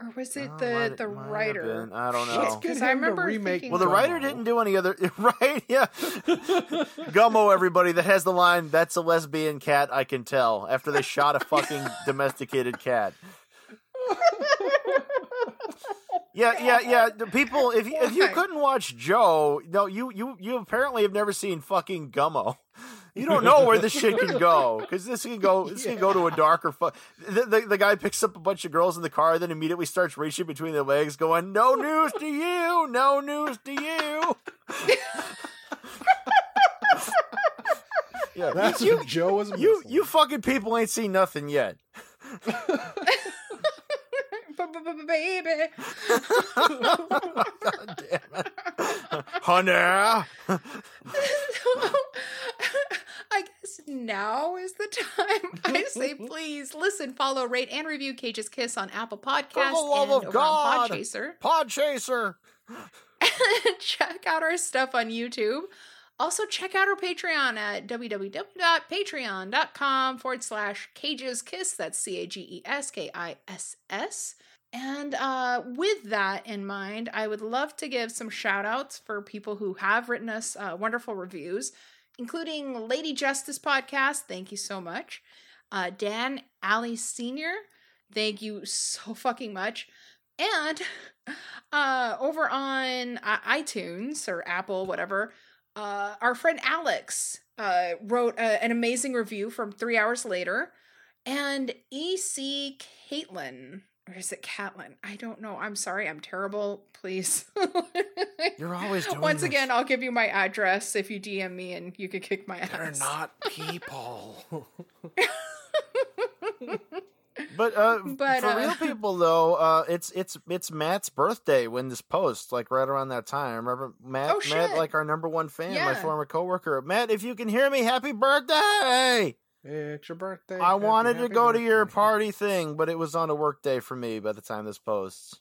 Speaker 2: or was it
Speaker 1: Oh,
Speaker 2: the
Speaker 1: might-
Speaker 2: the writer?
Speaker 1: I don't know.
Speaker 3: Let's get
Speaker 2: 'cause
Speaker 3: him
Speaker 2: I
Speaker 3: to
Speaker 2: remember
Speaker 3: remake
Speaker 1: Well, the writer didn't do any other. Right? Yeah. Gummo, everybody that has the line, "That's a lesbian cat." I can tell after they shot a fucking domesticated cat. Yeah, yeah, yeah. The people, if you, if you couldn't watch Joe, no, you you you apparently have never seen fucking Gummo. You don't know where this shit can go because this can go. This can go to a darker. Fu- the, the the guy picks up a bunch of girls in the car, then immediately starts reaching between their legs, going, "No news to you, no news to you." yeah,
Speaker 3: That's
Speaker 1: you
Speaker 3: what Joe was
Speaker 1: you
Speaker 3: missing.
Speaker 1: you fucking people ain't seen nothing yet.
Speaker 2: Baby.
Speaker 1: God damn it, honey.
Speaker 2: Now is the time. I say, please listen, follow, rate, and review Cage's Kiss on Apple Podcasts
Speaker 1: love
Speaker 2: and
Speaker 1: of
Speaker 2: over
Speaker 1: God.
Speaker 2: on Podchaser.
Speaker 1: Pod chaser.
Speaker 2: Check out our stuff on YouTube. Also, check out our Patreon at www.patreon.com forward slash cages kiss. That's C A G E S K I S S. And uh, with that in mind, I would love to give some shout outs for people who have written us uh, wonderful reviews, including Lady Justice Podcast. Thank you so much. Uh, Dan Alley Sr., thank you so fucking much. And uh, over on uh, iTunes or Apple, whatever, uh, our friend Alex uh, wrote uh, an amazing review from three hours later. And EC Caitlin, or is it Catlin? I don't know. I'm sorry. I'm terrible. Please.
Speaker 1: You're always doing
Speaker 2: Once
Speaker 1: this.
Speaker 2: again, I'll give you my address if you DM me and you can kick my ass.
Speaker 3: They're not people.
Speaker 1: But uh,
Speaker 2: But,
Speaker 1: for
Speaker 2: uh,
Speaker 1: real people though, uh, it's it's it's Matt's birthday when this post, like right around that time. Remember Matt?
Speaker 2: Oh,
Speaker 1: Matt, like our number one fan, my former coworker. Matt, if you can hear me, happy birthday!
Speaker 3: It's your birthday.
Speaker 1: I
Speaker 3: happy,
Speaker 1: wanted to
Speaker 3: happy
Speaker 1: go to your party thing, but it was on a work day for me by the time this posts.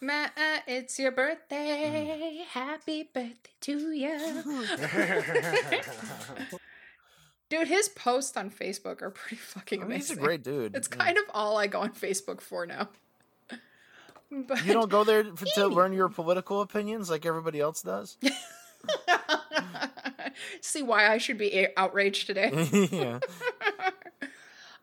Speaker 2: Matt, uh, it's your birthday. Happy birthday to you. Dude, his posts on Facebook are pretty fucking
Speaker 1: I mean, he's a great dude.
Speaker 2: It's
Speaker 1: Yeah.
Speaker 2: kind of all I go on Facebook for now. But
Speaker 1: You don't go there for, to learn your political opinions like everybody else does.
Speaker 2: see why I should be outraged today.
Speaker 1: yeah.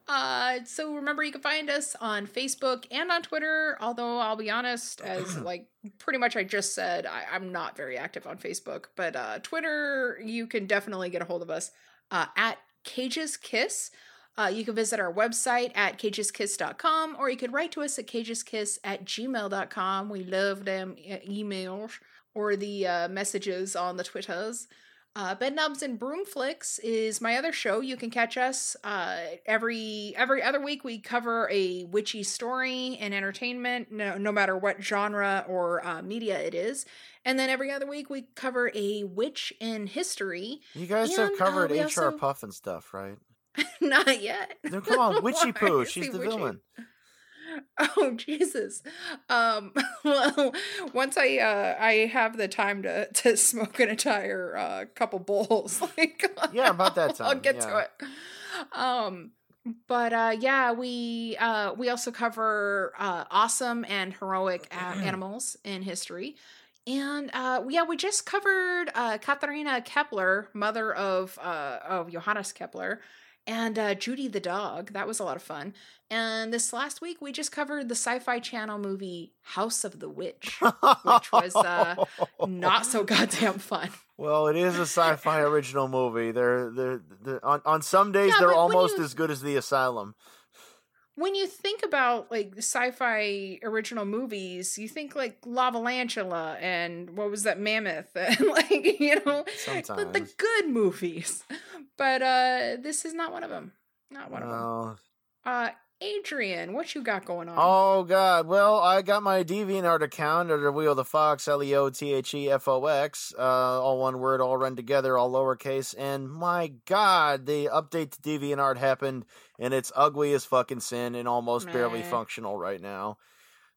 Speaker 2: Uh, so remember, you can find us on Facebook and on Twitter. Although I'll be honest, as like pretty much I just said, I, I'm not very active on Facebook. But uh, Twitter, you can definitely get a hold of us uh, at Cages Kiss. Uh, you can visit our website at cageskiss.com or you can write to us at cageskiss at gmail.com. We love them e- emails or the uh, messages on the Twitters. Uh, Bedknobs and Broomflicks is my other show. You can catch us uh, every every other week. We cover a witchy story and entertainment, no, no matter what genre or uh, media it is. And then every other week we cover a witch in history.
Speaker 1: You guys have
Speaker 2: And, uh,
Speaker 1: covered HR
Speaker 2: also-
Speaker 1: Pufnstuf, right?
Speaker 2: Not yet.
Speaker 1: No, come on,
Speaker 2: Witchiepoo.
Speaker 1: She's the
Speaker 2: witchy?
Speaker 1: villain.
Speaker 2: Oh Jesus! Um, well, once I uh, I have the time to to smoke an entire uh, couple bowls, like
Speaker 1: Yeah, about that time.
Speaker 2: I'll get
Speaker 1: yeah.
Speaker 2: to it. Um, but uh, yeah, we uh, we also cover uh, awesome and heroic a- animals in history. And uh, yeah, we just covered uh, Katharina Kepler, mother of uh, of Johannes Kepler, and uh, Judy the dog. That was a lot of fun. And this last week, we just covered the Sci-Fi Channel movie House of the Witch, which was uh, not so goddamn fun.
Speaker 1: Well, it is a sci-fi original movie. They're they're, they're on on some days
Speaker 2: Yeah,
Speaker 1: they're almost
Speaker 2: you-
Speaker 1: as good as The Asylum.
Speaker 2: When you think about like the sci-fi original movies, you think like Lavalantula and what was that Mammoth and like you know the, the good movies. But uh this is not one of them. Not one of them. Uh Adrian, what you got going on?
Speaker 1: Oh God! Well, I got my DeviantArt account under Leo the Fox, L E O T H E F O X, uh, all one word, all run together, all lowercase. And my God, the update to DeviantArt happened, and it's ugly as fucking sin and almost barely functional right now.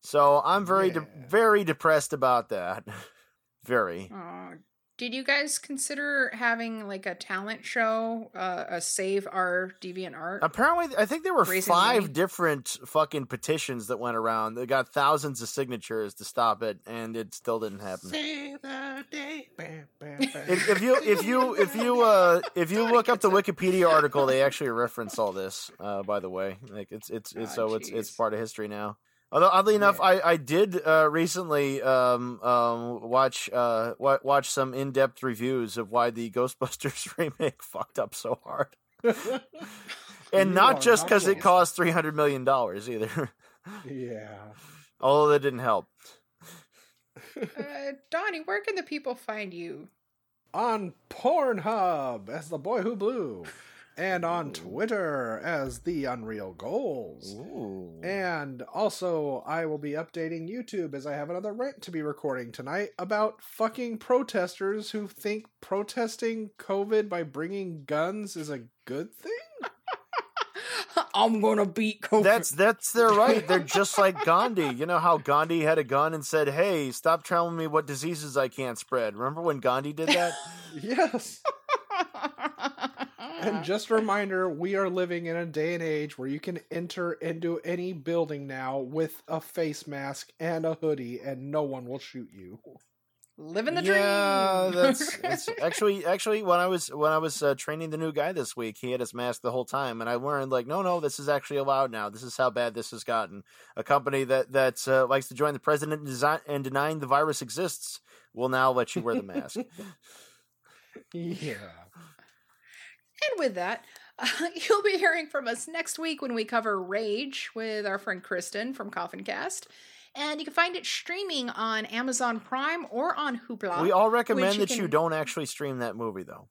Speaker 1: So I'm very, de- very depressed about that. very.
Speaker 2: Aw, did you guys consider having like a talent show, uh, a save our deviant art?
Speaker 1: Apparently, I think there were
Speaker 2: Raising
Speaker 1: five
Speaker 2: money.
Speaker 1: different fucking petitions that went around. They got thousands of signatures to stop it, and it still didn't happen.
Speaker 3: Save the day.
Speaker 1: If, if you if you if you uh if you look up the Wikipedia article, they actually reference all this. Uh, by the way, like it's it's it's
Speaker 2: Ah,
Speaker 1: so it's it's part of history now. Although oddly enough,
Speaker 3: Yeah.
Speaker 1: I I did uh, recently um um watch uh wa- watch some in depth reviews of why the Ghostbusters remake fucked up so hard, and
Speaker 3: You
Speaker 1: not just because it cost three hundred million dollars either.
Speaker 3: yeah.
Speaker 1: Although that didn't help.
Speaker 2: uh, Donnie, where can the people find you?
Speaker 3: On Pornhub as the boy who blew, and on Twitter as the Unreal Goals.
Speaker 1: Ooh.
Speaker 3: And also, I will be updating YouTube as I have another rant to be recording tonight about fucking protesters who think protesting COVID by bringing guns is a good thing.
Speaker 2: I'm gonna beat COVID.
Speaker 1: That's that's their right. They're just like Gandhi. You know how Gandhi had a gun and said, "Hey, stop telling me what diseases I can't spread." Remember when Gandhi did that?
Speaker 3: Yes. And just a reminder, we are living in a day and age where you can enter into any building now with a face mask and a hoodie, and no one will shoot you.
Speaker 2: Living the
Speaker 1: yeah,
Speaker 2: dream.
Speaker 1: that's, that's actually actually when I was when I was uh, training the new guy this week, he had his mask the whole time, and I learned like, no, no, this is actually allowed now. This is how bad this has gotten. A company that that uh, likes to join the president in design and denying the virus exists will now let you wear the mask.
Speaker 3: Yeah.
Speaker 2: And with that, uh, you'll be hearing from us next week when we cover Rage with our friend Kristen from Coffin Cast. And you can find it streaming on Amazon Prime or on Hoopla.
Speaker 1: we all recommend
Speaker 2: you
Speaker 1: that you don't actually stream that movie though,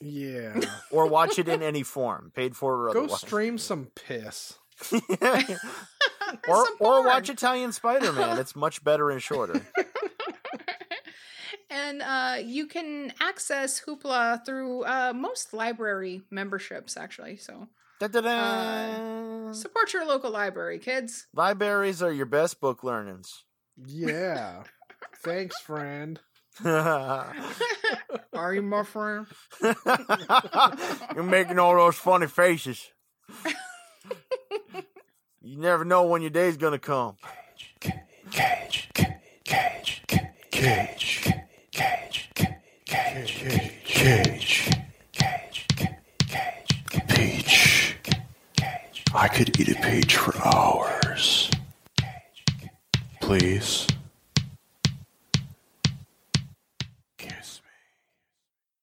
Speaker 3: Yeah.
Speaker 1: or watch it in any form, paid for or otherwise.
Speaker 3: Go stream some piss.
Speaker 1: or
Speaker 2: Some
Speaker 1: or watch Italian Spider Man. It's much better and shorter.
Speaker 2: And uh, you can access Hoopla through uh, most library memberships, actually. So
Speaker 1: Da-da-da.
Speaker 2: support your local library, kids.
Speaker 1: Libraries are your best book learnings.
Speaker 3: Yeah. Thanks, friend.
Speaker 2: Are you my friend?
Speaker 1: You're making all those funny faces. you never know when your day's gonna come.
Speaker 4: Cage, cage, cage, cage, cage, cage, cage, cage, Peach. Cage. I could eat a peach for hours. Please.